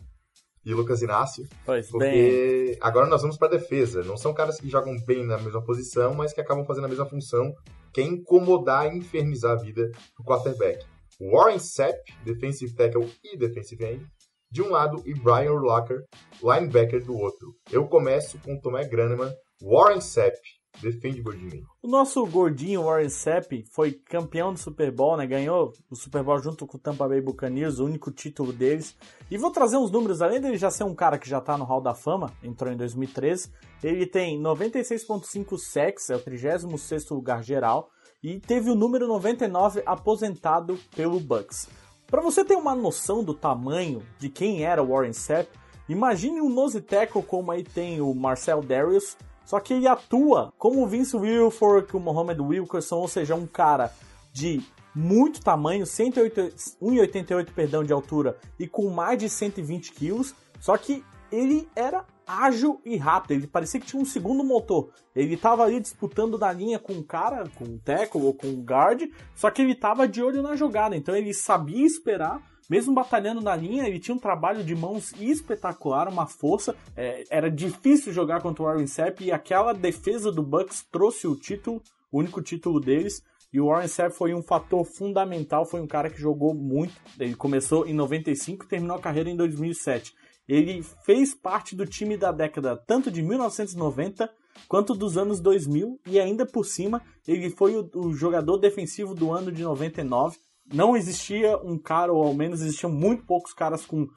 Speaker 6: e Lucas Inácio.
Speaker 3: Pois
Speaker 6: porque
Speaker 3: bem.
Speaker 6: agora nós vamos para defesa. Não são caras que jogam bem na mesma posição, mas que acabam fazendo a mesma função, que é incomodar e infernizar a vida do quarterback. Warren Sapp, defensive tackle e defensive end, de um lado, e Brian Urlacher, linebacker do outro. Eu começo com Tomé Graneman, Warren Sapp, Defende, gordinho.
Speaker 3: O nosso gordinho Warren Sapp foi campeão do Super Bowl, né? Ganhou o Super Bowl junto com o Tampa Bay Buccaneers, o único título deles. E vou trazer uns números, além dele já ser um cara que já tá no Hall da Fama, entrou em 2013. Ele tem 96.5 sacks, é o 36 lugar geral. E teve o número 99 aposentado pelo Bucks. Para você ter uma noção do tamanho de quem era o Warren Sapp, imagine um nose tackle como aí tem o Marcel Darius, só que ele atua como o Vince Wilfork, o Mohamed Wilkerson, ou seja, um cara de muito tamanho, 1,88 perdão, de altura e com mais de 120 quilos. Só que ele era ágil e rápido, ele parecia que tinha um segundo motor. Ele estava ali disputando na linha com um cara, com um tackle ou com um guard, só que ele estava de olho na jogada, então ele sabia esperar mesmo batalhando na linha, ele tinha um trabalho de mãos espetacular, uma força. É, era difícil jogar contra o Warren Sapp e aquela defesa do Bucks trouxe o título, o único título deles. E o Warren Sapp foi um fator fundamental, foi um cara que jogou muito. Ele começou em 95 e terminou a carreira em 2007. Ele fez parte do time da década tanto de 1990 quanto dos anos 2000 e ainda por cima ele foi o, o jogador defensivo do ano de 99. Não existia um cara, ou ao menos existiam muito poucos caras com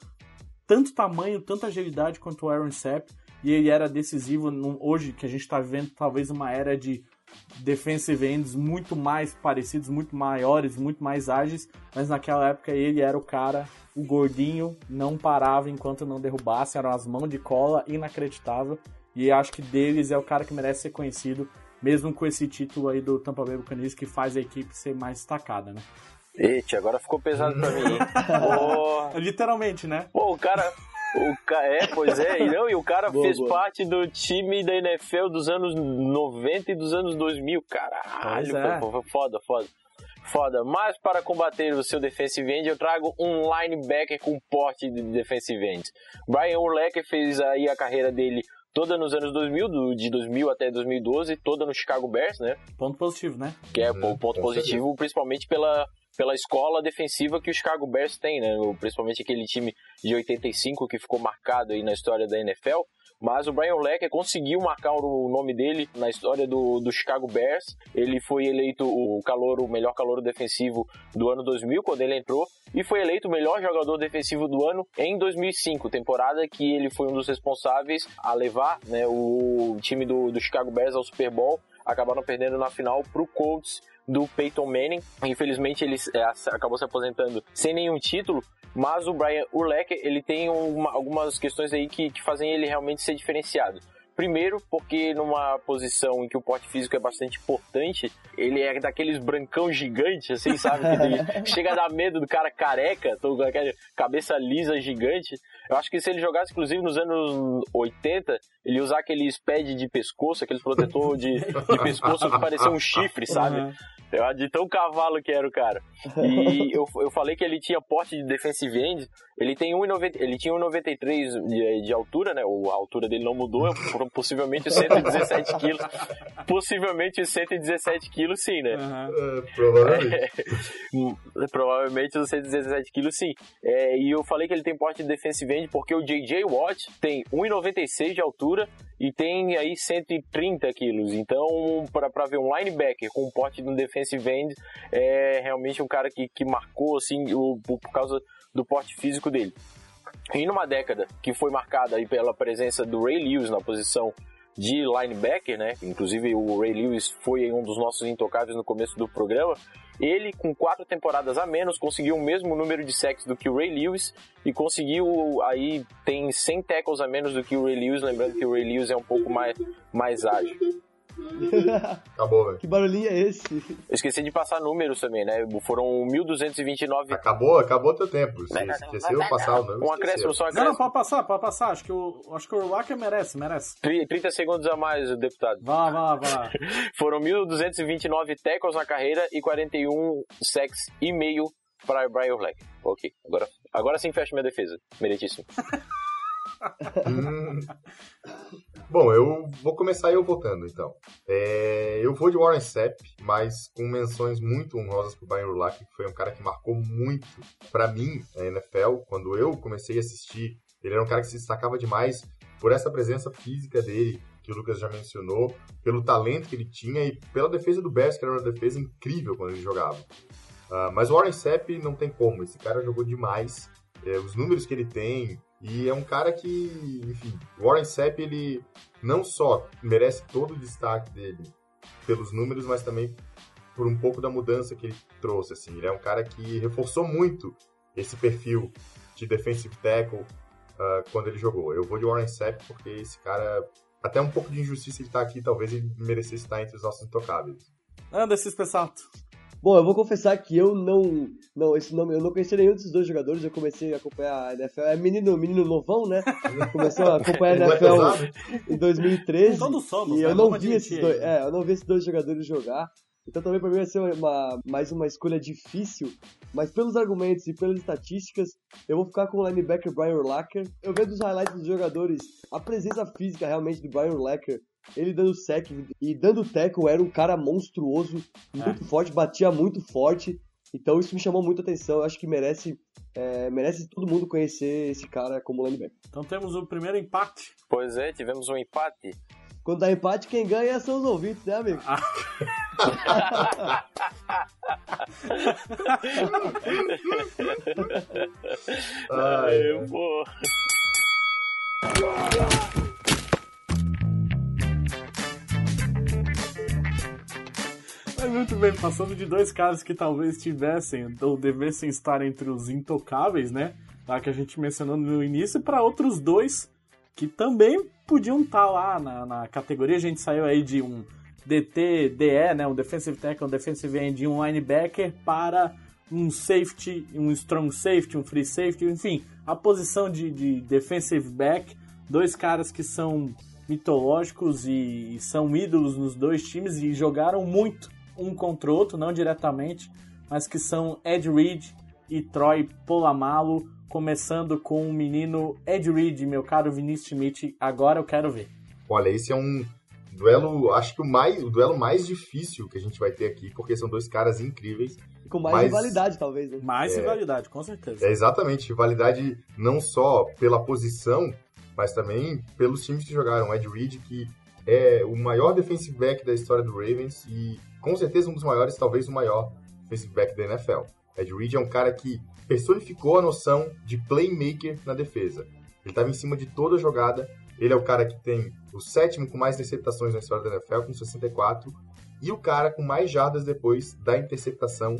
Speaker 3: tanto tamanho, tanta agilidade quanto o Aaron Sapp, e ele era decisivo num, hoje que a gente está vivendo talvez uma era de defensive ends muito mais parecidos, muito maiores, muito mais ágeis, mas naquela época ele era o cara, o gordinho, não parava enquanto não derrubasse, eram as mãos de cola, inacreditável, e acho que deles é o cara que merece ser conhecido, mesmo com esse título aí do Tampa Bay Buccaneers que faz a equipe ser mais destacada, né?
Speaker 2: Eita, agora ficou pesado pra mim, hein?
Speaker 3: Literalmente, né?
Speaker 2: Pô, o cara, o ca... É, pois é, e, não, e o cara boa, fez boa. parte do time da NFL dos anos 90 e dos anos 2000, caralho, é. foda, foda. Foda, mas para combater o seu defensive end, eu trago um linebacker com porte de defensive end. Brian Urlacher fez aí a carreira dele toda nos anos 2000, de 2000 até 2012, toda no Chicago Bears, né?
Speaker 3: Ponto positivo, né?
Speaker 2: Que é o ponto positivo, principalmente pela pela escola defensiva que o Chicago Bears tem, né? Principalmente aquele time de 85 que ficou marcado aí na história da NFL. Mas o Brian Lecker conseguiu marcar o nome dele na história do, do Chicago Bears. Ele foi eleito o calor, o melhor calor defensivo do ano 2000, quando ele entrou, e foi eleito o melhor jogador defensivo do ano em 2005, temporada que ele foi um dos responsáveis a levar né, o time do, do Chicago Bears ao Super Bowl. Acabaram perdendo na final para o Colts do Peyton Manning. Infelizmente ele é, acabou se aposentando sem nenhum título, mas o Brian Urlacher ele tem uma, algumas questões aí que, que fazem ele realmente ser diferenciado. Primeiro, porque numa posição em que o porte físico é bastante importante, ele é daqueles brancão gigante, assim, sabe? Que chega a dar medo do cara careca, com aquela cabeça lisa gigante. Eu acho que se ele jogasse, inclusive, nos anos 80, ele usar aqueles pads de pescoço, aqueles protetor de, de pescoço que parecia um chifre, sabe? Uhum. De tão cavalo que era o cara. E eu, eu falei que ele tinha porte de defensive end. Ele tem 1,90, ele tinha 1,93 de, de altura, né? A altura dele não mudou, possivelmente 117 quilos. Possivelmente 117 quilos, sim, né?
Speaker 6: Uhum. É, provavelmente.
Speaker 2: É, provavelmente os 117 quilos, sim. É, e eu falei que ele tem porte de defensive end porque o J.J. Watt tem 1,96 de altura e tem aí 130 quilos. Então, para ver um linebacker com porte de um defensive end, é realmente um cara que, que marcou, assim, o, por causa do porte físico dele. E numa década que foi marcada aí pela presença do Ray Lewis na posição de linebacker, né? Inclusive o Ray Lewis foi um dos nossos intocáveis no começo do programa. Ele, com quatro temporadas a menos, conseguiu o mesmo número de sacks do que o Ray Lewis e conseguiu aí tem 100 tackles a menos do que o Ray Lewis, lembrando que o Ray Lewis é um pouco mais mais ágil.
Speaker 6: Acabou, velho.
Speaker 1: Que barulhinho é esse?
Speaker 2: Eu esqueci de passar números também, né? Foram 1.229.
Speaker 6: Acabou, acabou teu tempo. Você esqueceu de passar o número.
Speaker 2: Um acréscimo, só acréscimo.
Speaker 3: Não, não, pode passar, pode passar. Acho que o, acho que o Urlacher merece, merece.
Speaker 2: 30 segundos a mais, deputado.
Speaker 3: Vá, vá, vá.
Speaker 2: Foram 1.229 tackles na carreira e 41 sacks e meio para Brian Urlacher. Ok, agora, agora sim fecha minha defesa. Meritíssimo.
Speaker 6: Bom, eu vou começar eu votando, então. É, eu vou de Warren Sapp, mas com menções muito honrosas pro Brian Urlacher, que foi um cara que marcou muito para mim a NFL. Quando eu comecei a assistir, ele era um cara que se destacava demais por essa presença física dele, que o Lucas já mencionou, pelo talento que ele tinha e pela defesa do Bears, que era uma defesa incrível quando ele jogava. Uh, mas o Warren Sapp não tem como, esse cara jogou demais. É, os números que ele tem, e é um cara que, enfim, Warren Sapp, ele não só merece todo o destaque dele pelos números, mas também por um pouco da mudança que ele trouxe, assim. Ele é um cara que reforçou muito esse perfil de defensive tackle uh, quando ele jogou. Eu vou de Warren Sapp porque esse cara, até um pouco de injustiça ele estar tá aqui, talvez ele merecesse estar entre os nossos intocáveis.
Speaker 3: Anda, esse Spessato.
Speaker 1: Bom, eu vou confessar que eu não. Não, esse nome, eu não conhecia nenhum desses dois jogadores, eu comecei a acompanhar a NFL. É menino, menino novão, né? Começou a acompanhar a NFL em 2013.
Speaker 3: Todos somos,
Speaker 1: e
Speaker 3: né?
Speaker 1: eu não vi esses dois. É, eu não vi esses dois jogadores jogar. Então também para mim vai ser uma, mais uma escolha difícil, mas pelos argumentos e pelas estatísticas, eu vou ficar com o linebacker Brian Urlacher. Eu vejo dos highlights dos jogadores a presença física realmente do Brian Urlacher ele dando sec e dando tackle, era um cara monstruoso, muito é. forte, batia muito forte. Então isso me chamou muita atenção. Eu acho que merece, é, merece todo mundo conhecer esse cara como linebacker.
Speaker 3: Então temos o primeiro empate.
Speaker 2: Pois é, tivemos um empate.
Speaker 1: Quando dá empate, quem ganha são os ouvintes, né, amigo? Ah.
Speaker 2: Ai, pô.
Speaker 3: Mas muito bem, passando de dois caras que talvez tivessem ou devessem estar entre os intocáveis, né? Lá que a gente mencionou no início, para outros dois que também podiam estar tá lá na, na categoria. A gente saiu aí de um DT, DE, né? Um defensive tackle, um defensive end, um linebacker para um safety, um strong safety, um free safety, enfim, a posição de, de defensive back, dois caras que são mitológicos e, e são ídolos nos dois times e jogaram muito um contra o outro, não diretamente, mas que são Ed Reed e Troy Polamalo, começando com o menino Ed Reed, meu caro Vinícius Schmidt, agora eu quero ver.
Speaker 6: Olha, esse é um duelo, acho que o, mais, o duelo mais difícil que a gente vai ter aqui, porque são dois caras incríveis.
Speaker 1: Com mais mas, rivalidade, talvez. Né?
Speaker 3: Mais é, rivalidade, com certeza.
Speaker 6: É exatamente, rivalidade não só pela posição, mas também pelos times que jogaram. Ed Reed, que é o maior defensive back da história do Ravens e com certeza um dos maiores, talvez o maior defensive back da NFL. Ed Reed é um cara que personificou a noção de playmaker na defesa. Ele estava em cima de toda a jogada. Ele é o cara que tem o sétimo com mais interceptações na história da NFL, com 64, e o cara com mais jardas depois da interceptação,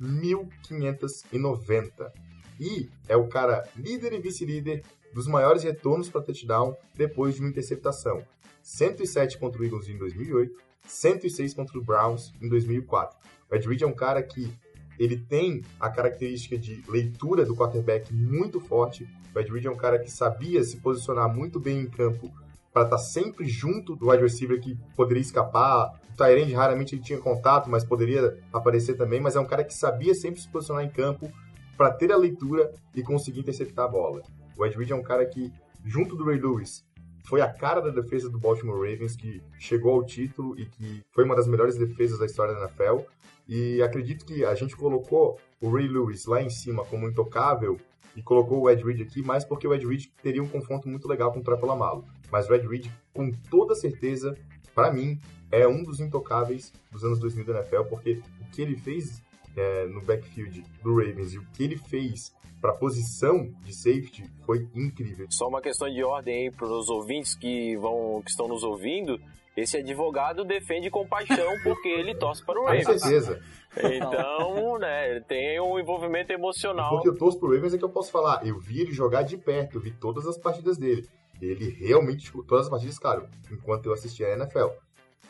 Speaker 6: 1590. E é o cara líder e vice-líder dos maiores retornos para touchdown depois de uma interceptação. 107 contra o Eagles em 2008, 106 contra o Browns em 2004. O Ed Reed é um cara que ele tem a característica de leitura do quarterback muito forte. O Ed Reed é um cara que sabia se posicionar muito bem em campo para estar tá sempre junto do wide receiver que poderia escapar. O Tyrande raramente ele tinha contato, mas poderia aparecer também. Mas é um cara que sabia sempre se posicionar em campo para ter a leitura e conseguir interceptar a bola. O Ed Reed é um cara que, junto do Ray Lewis, foi a cara da defesa do Baltimore Ravens, que chegou ao título e que foi uma das melhores defesas da história da NFL. E acredito que a gente colocou o Ray Lewis lá em cima como intocável e colocou o Ed Reed aqui mais porque o Ed Reed teria um confronto muito legal com o Trapolo Malo. Mas o Ed Reed, com toda certeza, para mim, é um dos intocáveis dos anos 2000 da NFL, porque o que ele fez é, no backfield do Ravens e o que ele fez para a posição de safety foi incrível.
Speaker 2: Só uma questão de ordem aí para os ouvintes que vão que estão nos ouvindo. Esse advogado defende com paixão porque ele torce para o Ravens.
Speaker 6: Com certeza.
Speaker 2: Então, né, ele tem um envolvimento emocional.
Speaker 6: Porque eu torço pro Ravens é que eu posso falar. Eu vi ele jogar de perto, eu vi todas as partidas dele. Ele realmente, todas as partidas, claro, enquanto eu assistia a NFL.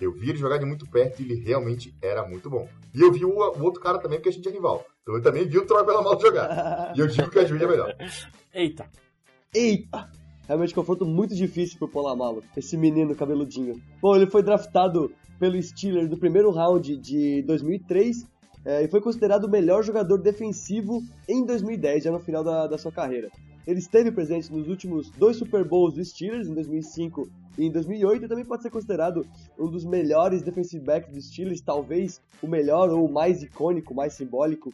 Speaker 6: Eu vi ele jogar de muito perto e ele realmente era muito bom. E eu vi o, o outro cara também, porque a gente é rival. Então eu também vi o Troy Bellamont jogar. e eu digo que a Judy é melhor.
Speaker 3: Eita.
Speaker 1: Eita. Realmente confronto muito difícil pro Polamalo, esse menino cabeludinho. Bom, ele foi draftado pelo Steelers do primeiro round de 2003 é, e foi considerado o melhor jogador defensivo em 2010, já no final da, da sua carreira. Ele esteve presente nos últimos dois Super Bowls do Steelers, em 2005 e em 2008, e também pode ser considerado um dos melhores defensive backs dos Steelers, talvez o melhor ou o mais icônico, mais simbólico.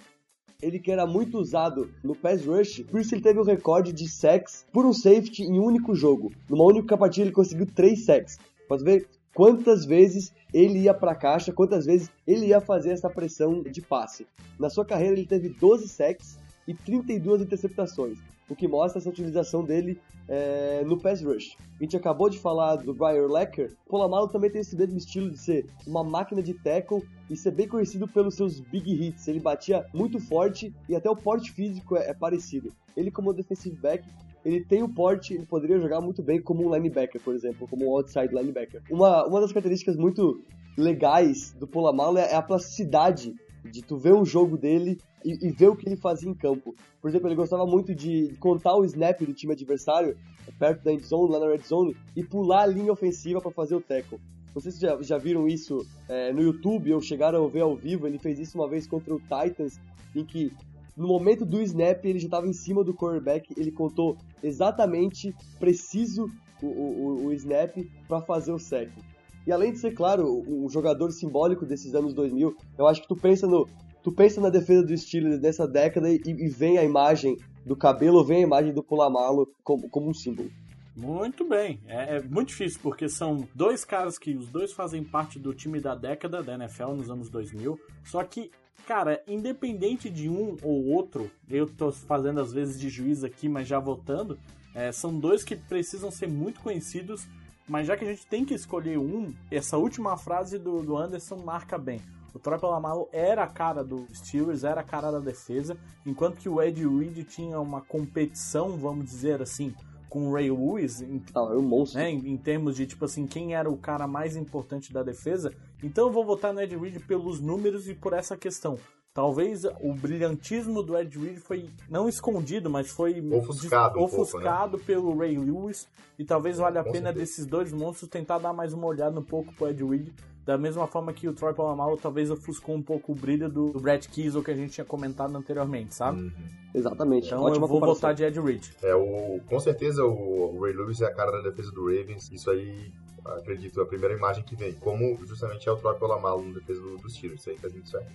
Speaker 1: Ele que era muito usado no pass rush, por isso ele teve o recorde de sacks por um safety em um único jogo. Numa única partida ele conseguiu três sacks. Pode ver quantas vezes ele ia para a caixa, quantas vezes ele ia fazer essa pressão de passe. Na sua carreira ele teve 12 sacks e 32 interceptações o que mostra essa utilização dele é, no pass rush. A gente acabou de falar do Brian Lecker, Polamalu também tem esse mesmo estilo de ser uma máquina de tackle e ser bem conhecido pelos seus big hits. Ele batia muito forte e até o porte físico é, é parecido. Ele como defensive back ele tem o porte, ele poderia jogar muito bem como um linebacker, por exemplo, como um outside linebacker. Uma, uma das características muito legais do Polamalu é a plasticidade de tu ver um jogo dele e, e, ver o que ele fazia em campo. Por exemplo, ele gostava muito de contar o snap do time adversário perto da end zone, lá na red zone, e pular a linha ofensiva para fazer o tackle. Não sei se já, já viram isso é, no YouTube ou chegaram a ver ao vivo. Ele fez isso uma vez contra o Titans, em que no momento do snap ele já estava em cima do quarterback. Ele contou exatamente, preciso, o, o, o snap para fazer o sack. E além de ser, claro, um jogador simbólico desses anos 2000, eu acho que tu pensa no, tu pensa na defesa do Steelers dessa década e, e vem a imagem do cabelo, vem a imagem do Pulamalo como, como um símbolo.
Speaker 3: Muito bem. É, é, muito difícil, porque são dois caras que os dois fazem parte do time da década da NFL nos anos 2000. Só que, cara, independente de um ou outro, eu tô fazendo às vezes de juiz aqui, mas já votando, é, são dois que precisam ser muito conhecidos. Mas já que a gente tem que escolher um, essa última frase do, do Anderson marca bem. O Troy Polamalu era a cara do Steelers, era a cara da defesa, enquanto que o Ed Reed tinha uma competição, vamos dizer assim, com o Ray Lewis em,
Speaker 1: ah, é um monstro.
Speaker 3: Né, em, em, termos de tipo assim quem era o cara mais importante da defesa então eu vou votar no Ed Reed pelos números e por essa questão talvez o brilhantismo do Ed Reed foi não escondido mas foi
Speaker 6: ofuscado,
Speaker 3: um ofuscado
Speaker 6: pouco, né?
Speaker 3: pelo Ray Lewis e talvez valha a pena desses dois monstros tentar dar mais uma olhada um pouco pro Ed Reed da mesma forma que o Troy Polamalu talvez ofuscou um pouco o brilho do, do Brett Kiesel que a gente tinha comentado anteriormente, sabe? Uhum.
Speaker 1: Exatamente.
Speaker 3: Então Ótima eu vou comparação. votar de Ed Reed.
Speaker 6: É, o, com certeza o, Ray Lewis é a cara da defesa do Ravens. Isso aí, acredito, é a primeira imagem que vem. Como justamente é o Troy Polamalu na defesa do, dos Steelers. Isso aí tá muito certo.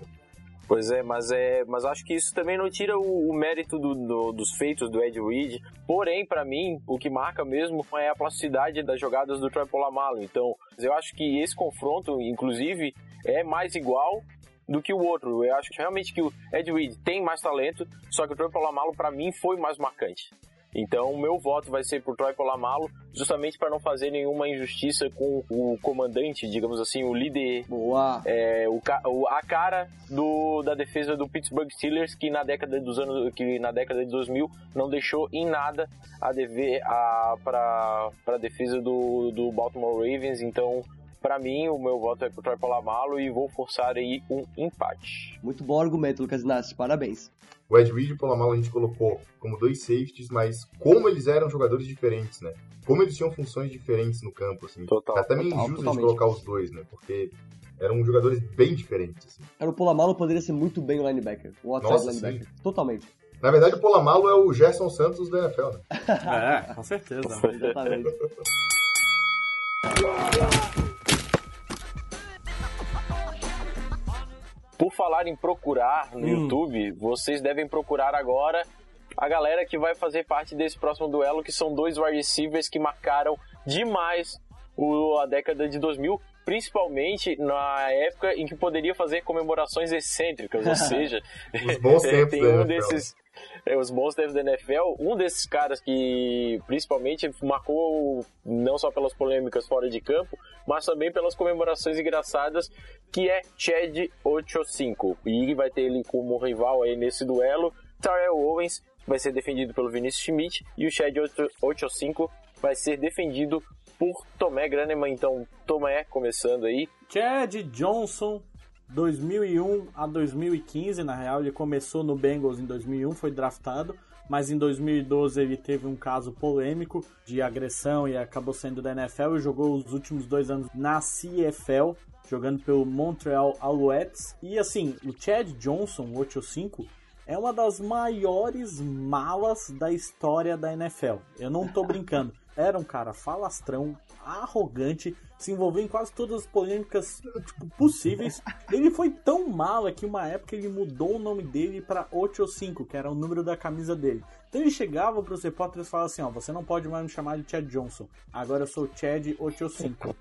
Speaker 2: Pois é, mas é, mas acho que isso também não tira o, o mérito do, do, dos feitos do Ed Reed. Porém, para mim, o que marca mesmo é a plasticidade das jogadas do Troy Polamalu. Então, eu acho que esse confronto, inclusive, é mais igual do que o outro. Eu acho realmente que o Ed Reed tem mais talento, só que o Troy Polamalu para mim foi mais marcante. Então, o meu voto vai ser por Troy Polamalu, justamente para não fazer nenhuma injustiça com o comandante, digamos assim, o líder,
Speaker 1: Boa.
Speaker 2: É, o, a cara do, da defesa do Pittsburgh Steelers, que na década dos anos, que na década de 2000 não deixou em nada a dever para a defesa do, do Baltimore Ravens. Então, para mim, o meu voto é pro Troy Polamalu e vou forçar aí um empate.
Speaker 1: Muito bom argumento, Lucas Inácio. Parabéns.
Speaker 6: O Ed Reed e o Polamalu a gente colocou como dois safeties, mas como eles eram jogadores diferentes, né? Como eles tinham funções diferentes no campo, assim.
Speaker 2: Total.
Speaker 6: É até meio injusto a gente colocar os dois, né? Porque eram jogadores bem diferentes, assim.
Speaker 1: Era o Polamalu poderia ser muito bem o linebacker. O outside Nossa, linebacker. Sim. Totalmente.
Speaker 6: Na verdade, o Polamalu é o Gerson Santos da NFL, né?
Speaker 3: é, com certeza.
Speaker 1: Exatamente.
Speaker 2: Por falar em procurar no hum. YouTube, vocês devem procurar agora a galera que vai fazer parte desse próximo duelo, que são dois wide receivers que marcaram demais o, a década de 2000, principalmente na época em que poderia fazer comemorações excêntricas, ou seja,
Speaker 6: Os bons tempos
Speaker 2: tem um desses os bons tempos da NFL, um desses caras que principalmente marcou não só pelas polêmicas fora de campo, mas também pelas comemorações engraçadas, que é Chad 85. E vai ter ele como rival aí nesse duelo, Tyrell Owens vai ser defendido pelo Vinicius Schmidt e o Chad 85 vai ser defendido por Tomé Graneman. Então, Tomé começando aí.
Speaker 3: Chad Johnson 2001 a 2015, na real, ele começou no Bengals em 2001, foi draftado, mas em 2012 ele teve um caso polêmico de agressão e acabou saindo da NFL e jogou os últimos dois anos na CFL, jogando pelo Montreal Alouettes. E assim, o Chad Johnson, 85, é uma das maiores malas da história da NFL. Eu não tô brincando. Era um cara falastrão, arrogante, se envolveu em quase todas as polêmicas tipo, possíveis. Ele foi tão mala que uma época ele mudou o nome dele para 85, que era o número da camisa dele. Então ele chegava para os repórteres e falava assim: ó, você não pode mais me chamar de Chad Johnson, agora eu sou Chad 85.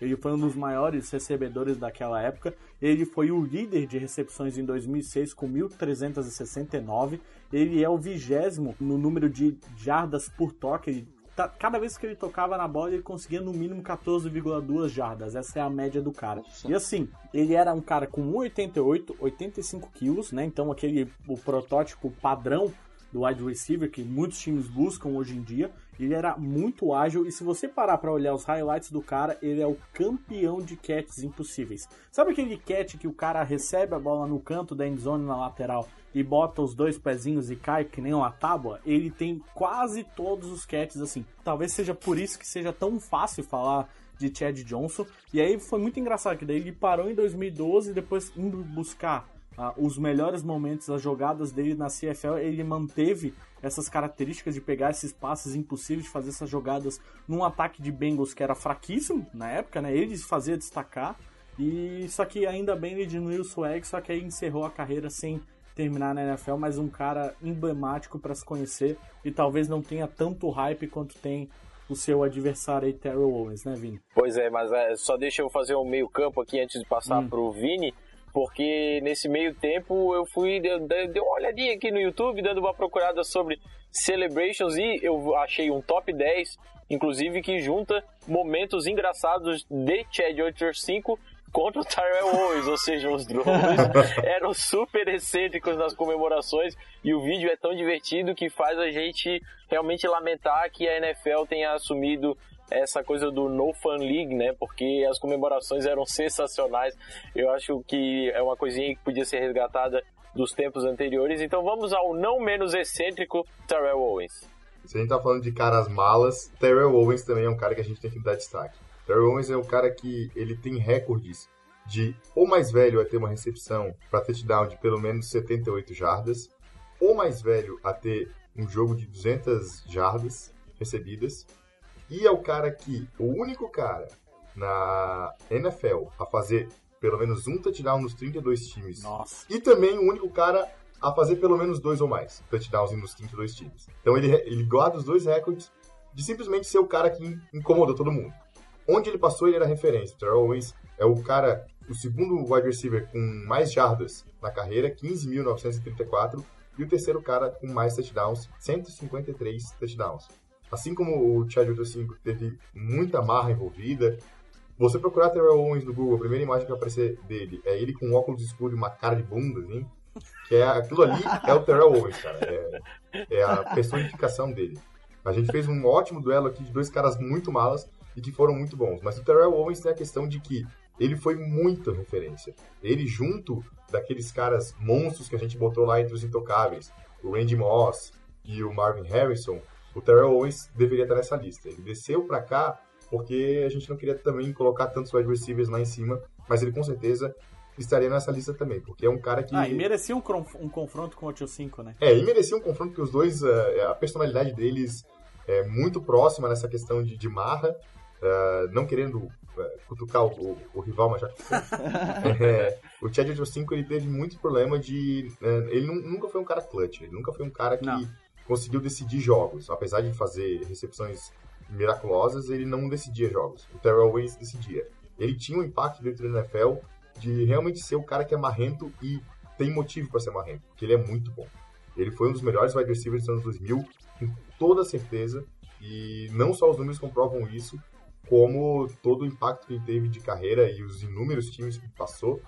Speaker 3: Ele foi um dos maiores recebedores daquela época. Ele foi o líder de recepções em 2006 com 1.369. Ele é o vigésimo no número de jardas por toque. Tá, cada vez que ele tocava na bola, ele conseguia no mínimo 14,2 jardas. Essa é a média do cara. E assim, ele era um cara com 1,88, 85 quilos, né? Então aquele o protótipo padrão do wide receiver que muitos times buscam hoje em dia. Ele era muito ágil e se você parar para olhar os highlights do cara, ele é o campeão de catches impossíveis. Sabe aquele catch que o cara recebe a bola no canto da endzone na lateral e bota os dois pezinhos e cai que nem uma tábua? Ele tem quase todos os catches assim. Talvez seja por isso que seja tão fácil falar de Chad Johnson. E aí foi muito engraçado que daí ele parou em 2012 e depois indo buscar ah, os melhores momentos, as jogadas dele na CFL, ele manteve essas características de pegar esses passes impossíveis, de fazer essas jogadas num ataque de Bengals que era fraquíssimo na época, né? Ele fazia destacar. E só que ainda bem ele diminuiu o swag, só que aí encerrou a carreira sem terminar na NFL, mas um cara emblemático para se conhecer e talvez não tenha tanto hype quanto tem o seu adversário aí, Terrell Owens, né, Vini?
Speaker 2: Pois é, mas é, só deixa eu fazer um meio campo aqui antes de passar hum. pro Vini, porque nesse meio tempo eu fui, dei, dei uma olhadinha aqui no YouTube, dando uma procurada sobre celebrations e eu achei um top 10, inclusive que junta momentos engraçados de Chad 805 contra o Tyrell Owens, ou seja, os drones eram super excêntricos nas comemorações e o vídeo é tão divertido que faz a gente realmente lamentar que a NFL tenha assumido essa coisa do No Fun League, né? Porque as comemorações eram sensacionais. Eu acho que é uma coisinha que podia ser resgatada dos tempos anteriores. Então vamos ao não menos excêntrico Terrell Owens.
Speaker 6: Se a gente tá falando de caras malas, Terrell Owens também é um cara que a gente tem que dar destaque. Terry Owens é um cara que ele tem recordes de ou mais velho a ter uma recepção para touchdown de pelo menos 78 jardas, ou mais velho a ter um jogo de 200 jardas recebidas, e é o cara que, o único cara na NFL a fazer pelo menos um touchdown nos 32 times.
Speaker 3: Nossa.
Speaker 6: E também o único cara a fazer pelo menos dois ou mais touchdowns nos 32 times. Então ele, ele guarda os dois recordes de simplesmente ser o cara que incomodou todo mundo. Onde ele passou, ele era referência. Terrell Owens é o cara, o segundo wide receiver com mais jardas na carreira, 15.934, e o terceiro cara com mais touchdowns, 153 touchdowns. Assim como o Chad 85 teve muita marra envolvida, você procurar Terrell Owens no Google, a primeira imagem que vai aparecer dele é ele com um óculos escuro e uma cara de bunda, assim, que é aquilo ali é o Terrell Owens, cara. É, é a personificação dele. A gente fez um ótimo duelo aqui de dois caras muito malas, e que foram muito bons. Mas o Terrell Owens tem a questão de que ele foi muita referência. Ele, junto daqueles caras monstros que a gente botou lá entre os intocáveis, o Randy Moss e o Marvin Harrison, o Terrell Owens deveria estar nessa lista. Ele desceu para cá porque a gente não queria também colocar tantos wide receivers lá em cima, mas ele com certeza estaria nessa lista também, porque é um cara que...
Speaker 3: Ah, e merecia um, um confronto com o Tio 5, né?
Speaker 6: É, e merecia um confronto que os dois, eh, a personalidade deles é muito próxima nessa questão de, de marra, Uh, não querendo uh, cutucar o, o, rival, mas já é, o Chad 85 ele teve muito problema de. Uh, ele nunca foi um cara clutch, ele nunca foi um cara que não. Conseguiu decidir jogos. Apesar de fazer recepções miraculosas, ele não decidia jogos. O Terrell Owens decidia. Ele tinha um impacto dentro da NFL de realmente ser o cara que é marrento e tem motivo para ser marrento, porque ele é muito bom. Ele foi um dos melhores wide receivers dos anos 2000, com toda certeza, e não só os números comprovam isso, como todo o impacto que ele teve de carreira e os inúmeros times que passou.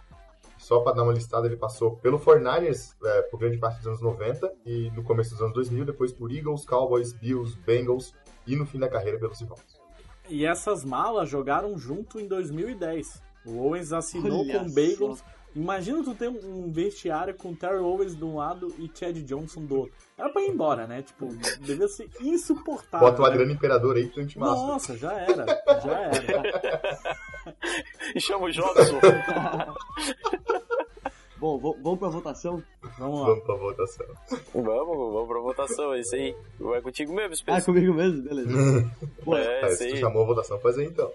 Speaker 6: Só para dar uma listada, ele passou pelo 49ers é, por grande parte dos anos 90 e no começo dos anos 2000, depois por Eagles, Cowboys, Bills, Bengals e no fim da carreira pelos Seahawks.
Speaker 3: E essas malas jogaram junto em 2010. O Owens assinou Olha com o Bengals. Imagina tu ter um vestiário com Terry Owens de um lado e Chad Johnson do outro. Era pra ir embora, né? Tipo, devia ser insuportável.
Speaker 6: Bota o Adriano né? Imperador aí tu massa.
Speaker 3: Nossa, já era. Já era.
Speaker 2: e chama o Johnson.
Speaker 1: Bom, vamos pra votação?
Speaker 6: Vamos lá. Vamos pra votação.
Speaker 2: Vamos, vamos pra votação, é isso aí. Vai contigo mesmo, Spencer.
Speaker 1: Ah, comigo mesmo? Beleza.
Speaker 6: Bom, é, é, se tu chamou a votação, faz aí então.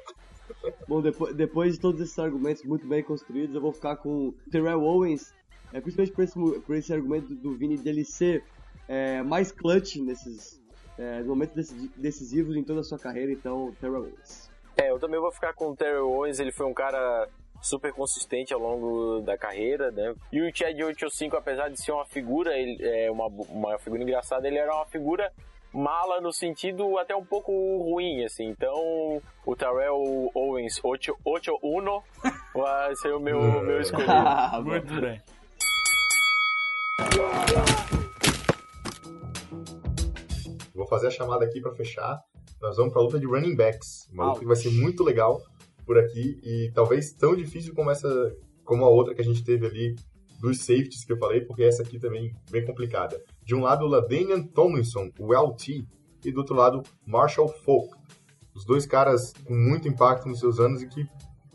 Speaker 1: Bom, depois, depois de todos esses argumentos muito bem construídos, eu vou ficar com Terrell Owens, é, principalmente por esse, por esse argumento do Vini dele ser é, mais clutch nesses é, momentos decisivos em toda a sua carreira, então Terrell Owens.
Speaker 2: É, eu também vou ficar com o Terrell Owens, ele foi um cara super consistente ao longo da carreira, né? E o Chad 885, apesar de ser uma figura, ele, é uma, uma figura engraçada, ele era uma figura mala no sentido até um pouco ruim, assim. Então, o Terrell Owens 8-1 vai ser o meu, meu escolhido.
Speaker 3: Muito bem.
Speaker 6: Vou fazer a chamada aqui para fechar. Nós vamos para a luta de running backs. Uma luta que vai ser muito legal por aqui e talvez tão difícil como essa, como a outra que a gente teve ali dos safeties que eu falei, porque essa aqui também é bem complicada. De um lado, Ladanian Tomlinson, o LT, e do outro lado, Marshall Falk. Os dois caras com muito impacto nos seus anos e que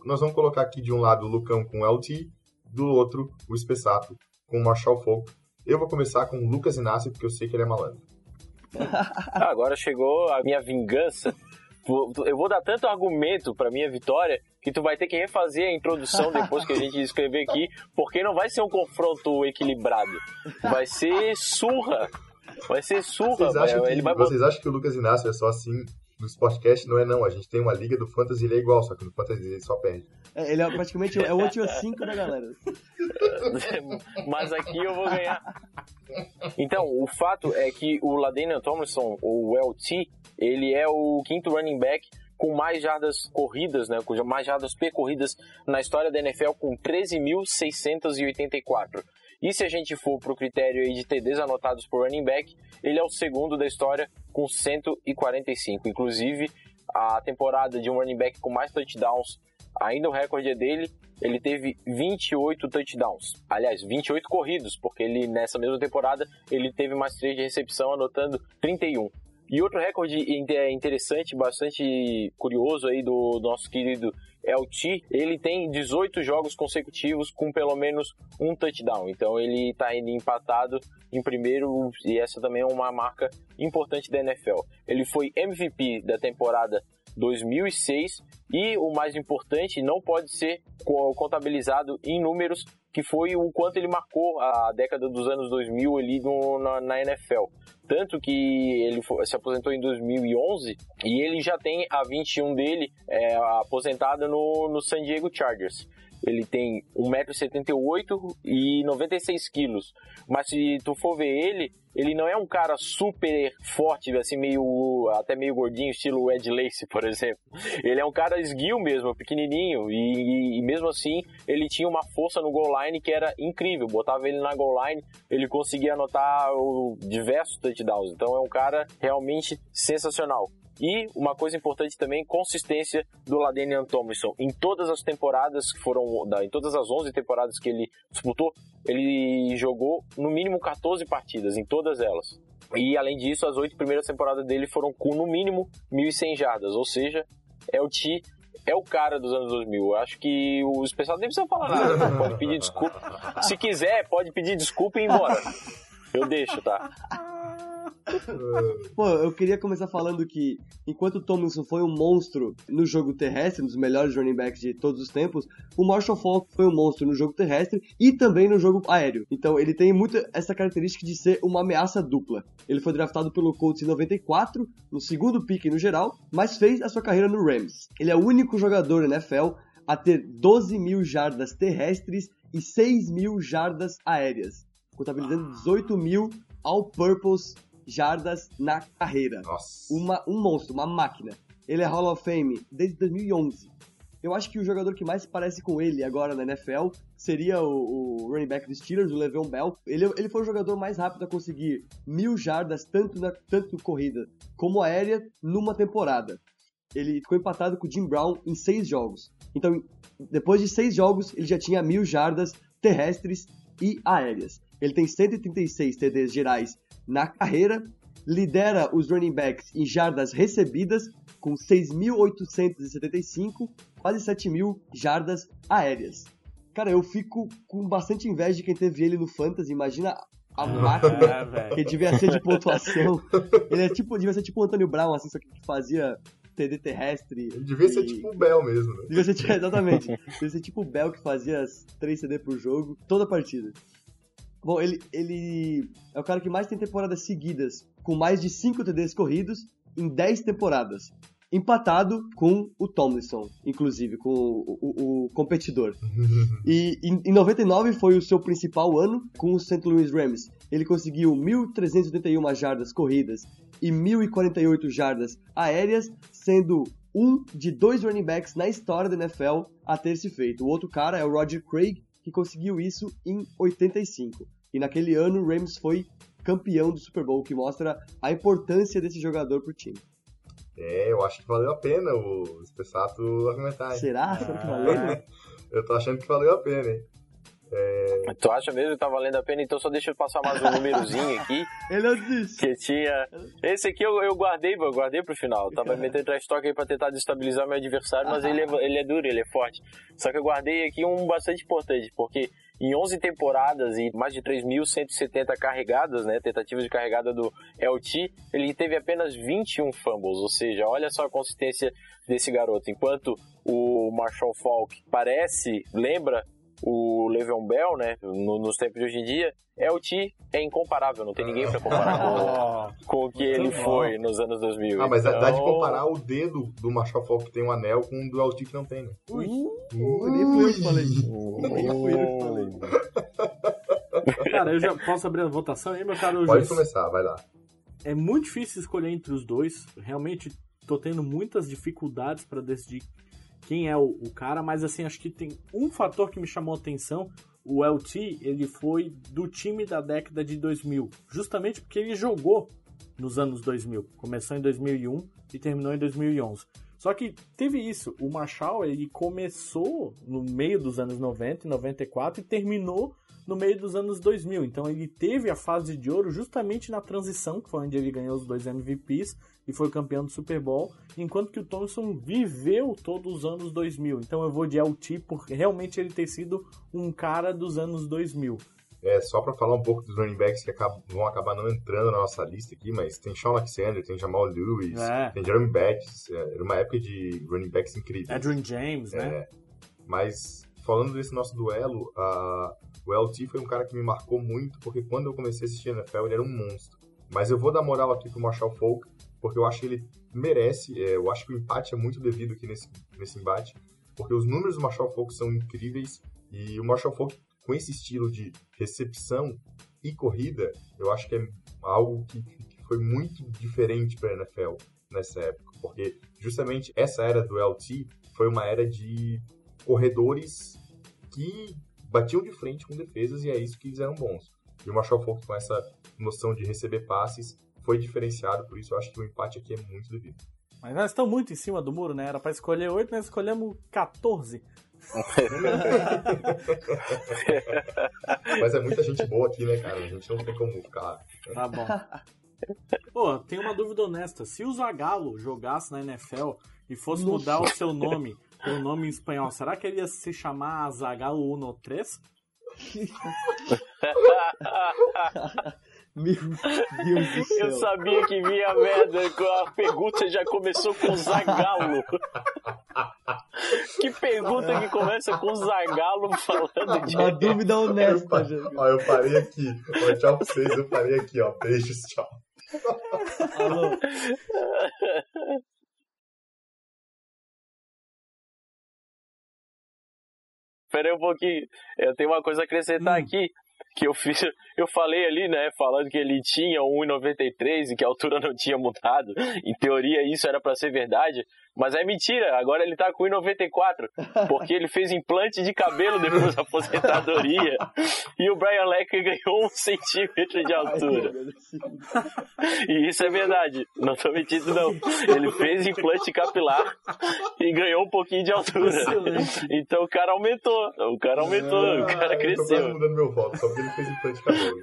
Speaker 6: nós vamos colocar aqui de um lado o Lucão com LT, do outro, o Espessato, com o Marshall Falk. Eu vou começar com o Lucas Inácio, porque eu sei que ele é malandro.
Speaker 2: Ah, agora chegou a minha vingança. Eu vou dar tanto argumento para minha vitória que tu vai ter que refazer a introdução depois que a gente escrever aqui, porque não vai ser um confronto equilibrado. Vai ser surra. Vai ser surra.
Speaker 6: Vocês acham, que,
Speaker 2: vai...
Speaker 6: vocês acham que o Lucas Inácio é só assim no Sportcast? Não é não. A gente tem uma liga do Fantasy, ele é igual, só que no Fantasy ele só perde.
Speaker 1: É, ele é praticamente é o 8 5 da galera.
Speaker 2: Mas aqui eu vou ganhar. Então, o fato é que o Ladanian Tomlinson, o LT, ele é o quinto running back com mais jardas corridas, né, com mais jardas percorridas na história da NFL com 13.684. E se a gente for para o critério de TDs anotados por running back, ele é o segundo da história com 145. Inclusive, a temporada de um running back com mais touchdowns, ainda o recorde é dele, ele teve 28 touchdowns. Aliás, 28 corridos, porque ele nessa mesma temporada ele teve mais 3 de recepção, anotando 31. E outro recorde interessante, bastante curioso aí do nosso querido LT, ele tem 18 jogos consecutivos com pelo menos um touchdown. Então ele está empatado em primeiro e essa também é uma marca importante da NFL. Ele foi MVP da temporada 2006 e o mais importante não pode ser contabilizado em números que foi o quanto ele marcou a década dos anos 2000 ali no, na, na, NFL. Tanto que ele se aposentou em 2011 e ele já tem a 21 dele é, aposentada no, no San Diego Chargers. Ele tem 1,78m e 96 quilos. Mas se tu for ver ele, ele não é um cara super forte, assim, meio. até meio gordinho, estilo Ed Lace, por exemplo. Ele é um cara esguio mesmo, pequenininho, e, e, mesmo assim ele tinha uma força no goal line que era incrível. Botava ele na goal line, ele conseguia anotar diversos touchdowns. Então é um cara realmente sensacional. E uma coisa importante também, consistência do Ladenian Tomlinson. Em todas as temporadas que foram, em todas as 11 temporadas que ele disputou, ele jogou no mínimo 14 partidas, em todas elas. E além disso, as oito primeiras temporadas dele foram com no mínimo 1.100 jardas, ou seja, é o T é o cara dos anos 2000. Eu acho que os pessoal nem precisa falar nada, pode pedir desculpa. Se quiser, pode pedir desculpa e ir embora. Eu deixo, tá?
Speaker 1: Pô, eu queria começar falando que, enquanto o Tomlinson foi um monstro no jogo terrestre, um dos melhores running backs de todos os tempos, o Marshall Falk foi um monstro no jogo terrestre e também no jogo aéreo. Então, ele tem muito essa característica de ser uma ameaça dupla. Ele foi draftado pelo Colts em 94, no segundo pick no geral, mas fez a sua carreira no Rams. Ele é o único jogador NFL a ter 12 mil jardas terrestres e 6 mil jardas aéreas, contabilizando 18 mil all-purpose jardas na carreira.
Speaker 6: Nossa.
Speaker 1: Uma, um monstro, uma máquina. Ele é Hall of Fame desde 2011. Eu acho que o jogador que mais parece com ele agora na NFL seria o, o running back dos Steelers, o Le'Veon Bell. Ele, ele foi o jogador mais rápido a conseguir mil jardas, tanto na tanto corrida como aérea, numa temporada. Ele ficou empatado com o Jim Brown em seis jogos. Então, depois de seis jogos, ele já tinha mil jardas terrestres e aéreas. Ele tem 136 TDs gerais na carreira, lidera os running backs em jardas recebidas, com 6.875, quase 7.000 jardas aéreas. Cara, eu fico com bastante inveja de quem teve ele no Fantasy. Imagina a máquina
Speaker 3: É,
Speaker 1: que devia ser de pontuação. Ele é tipo, devia ser tipo o Antônio Brown, assim, só que fazia TD terrestre.
Speaker 6: Ele devia ser
Speaker 1: e-
Speaker 6: tipo o Bell mesmo, né?
Speaker 1: Devia ser, tipo- exatamente. Devia ser tipo o Bell que fazia as 3 CD por jogo, toda partida. Bom, ele, ele é o cara que mais tem temporadas seguidas, com mais de 5 TDs corridos em 10 temporadas. Empatado com o Tomlinson, inclusive, com o, o- o competidor. E em, em 99 foi o seu principal ano com o St. Louis Rams. Ele conseguiu 1.381 jardas corridas e 1.048 jardas aéreas, sendo um de dois running backs na história da NFL a ter se feito. O outro cara é o Roger Craig, que conseguiu isso em 85. E naquele ano o Rams foi campeão do Super Bowl, que mostra a importância desse jogador pro time.
Speaker 6: É, eu acho que valeu a pena o Spessato argumentar. hein?
Speaker 1: Será? Será que valeu?
Speaker 6: Eu tô achando que valeu a pena, hein? É...
Speaker 2: Tu acha mesmo que tá valendo a pena? Então só deixa eu passar mais um númerozinho aqui.
Speaker 1: Ele é disse.
Speaker 2: Que tinha. Esse aqui eu, eu guardei, eu guardei pro final. Eu tava metendo trash talk aí pra tentar destabilizar meu adversário, mas ele é, ele é duro, ele é forte. Só que eu guardei aqui um bastante importante, porque em 11 temporadas e mais de 3.170 carregadas, né, tentativas de carregada do LT, ele teve apenas 21 fumbles, ou seja, olha só a consistência desse garoto. Enquanto o Marshall Falk parece, lembra o Le'Veon Bell, né, no, nos tempos de hoje em dia, LT é incomparável, não tem ninguém para comparar com, com, o que ele foi nos anos 2000.
Speaker 6: Ah, mas então... dá de comparar o dedo do Falk que tem um anel com o do LT que não tem, né?
Speaker 1: Ui, Ui. nem fui eu que falei. Nem fui eu que falei.
Speaker 3: Cara, eu já posso abrir a votação aí, meu caro
Speaker 6: Pode começar, vai lá.
Speaker 3: É muito difícil escolher entre os dois. Realmente tô tendo muitas dificuldades para decidir quem é o, o, cara, mas assim, acho que tem um fator que me chamou a atenção. O LT, ele foi do time da década de 2000, justamente porque ele jogou nos anos 2000. Começou em 2001 e terminou em 2011. Só que teve isso, o Marshall, ele começou no meio dos anos 90 e 94 e terminou no meio dos anos 2000. Então ele teve a fase de ouro justamente na transição, que foi onde ele ganhou os dois MVPs e foi campeão do Super Bowl, enquanto que o Thompson viveu todos os anos 2000. Então eu vou de LT porque realmente ele ter sido um cara dos anos 2000.
Speaker 6: É, só para falar um pouco dos running backs que acabam, vão acabar não entrando na nossa lista aqui, mas tem Sean Alexander, tem Jamal Lewis, é. tem Jeremy Betts, é, era uma época de running backs incríveis.
Speaker 3: Adrian James, né?
Speaker 6: É, mas falando desse nosso duelo, uh, o LT foi um cara que me marcou muito, porque quando eu comecei a assistir a NFL, ele era um monstro. Mas eu vou dar moral aqui pro Marshall Falk, porque eu acho que ele merece, é, eu acho que o empate é muito devido aqui nesse, nesse embate, porque os números do Marshall Falk são incríveis, e o Marshall Falk, com esse estilo de recepção e corrida, eu acho que é algo que, que foi muito diferente para a NFL nessa época, porque justamente essa era do LT foi uma era de corredores que batiam de frente com defesas e é isso que eles eram bons. E o Marshall Falk com essa noção de receber passes foi diferenciado, por isso eu acho que o empate aqui é muito devido.
Speaker 3: Mas nós estamos muito em cima do muro, né? Era para escolher 8, nós escolhemos 14.
Speaker 6: Mas é muita gente boa aqui, né, cara? A gente não tem como ficar.
Speaker 3: Tá bom. Pô, tem uma dúvida honesta. Se o Zagallo jogasse na NFL e fosse Nossa. mudar o seu nome o nome em espanhol, será que ele ia se chamar Zagallo 1-3?
Speaker 1: Meu Deus do céu.
Speaker 2: Eu sabia que vinha merda. A pergunta já começou com Zagalo. Que pergunta que começa com Zagalo falando de.
Speaker 1: Uma dúvida honesta, gente.
Speaker 6: Ó, eu parei aqui. Ó, tchau pra vocês. Eu parei aqui, ó. Beijos, tchau. Alô.
Speaker 2: Espera aí um pouquinho. Eu tenho uma coisa a acrescentar hum. aqui que eu fiz, eu falei ali, né, falando que ele tinha 1,93 e que a altura não tinha mudado. Em teoria isso era para ser verdade, mas é mentira. Agora ele tá com 1,94, porque ele fez implante de cabelo depois da aposentadoria. e o Brian Lecker ganhou um centímetro de altura. e isso é verdade, não tô mentindo não. Ele fez implante capilar e ganhou um pouquinho de altura. Então o cara aumentou, o cara aumentou, o cara cresceu. Eu tô
Speaker 6: mudando meu voto, só porque ele fez implante de cabelo.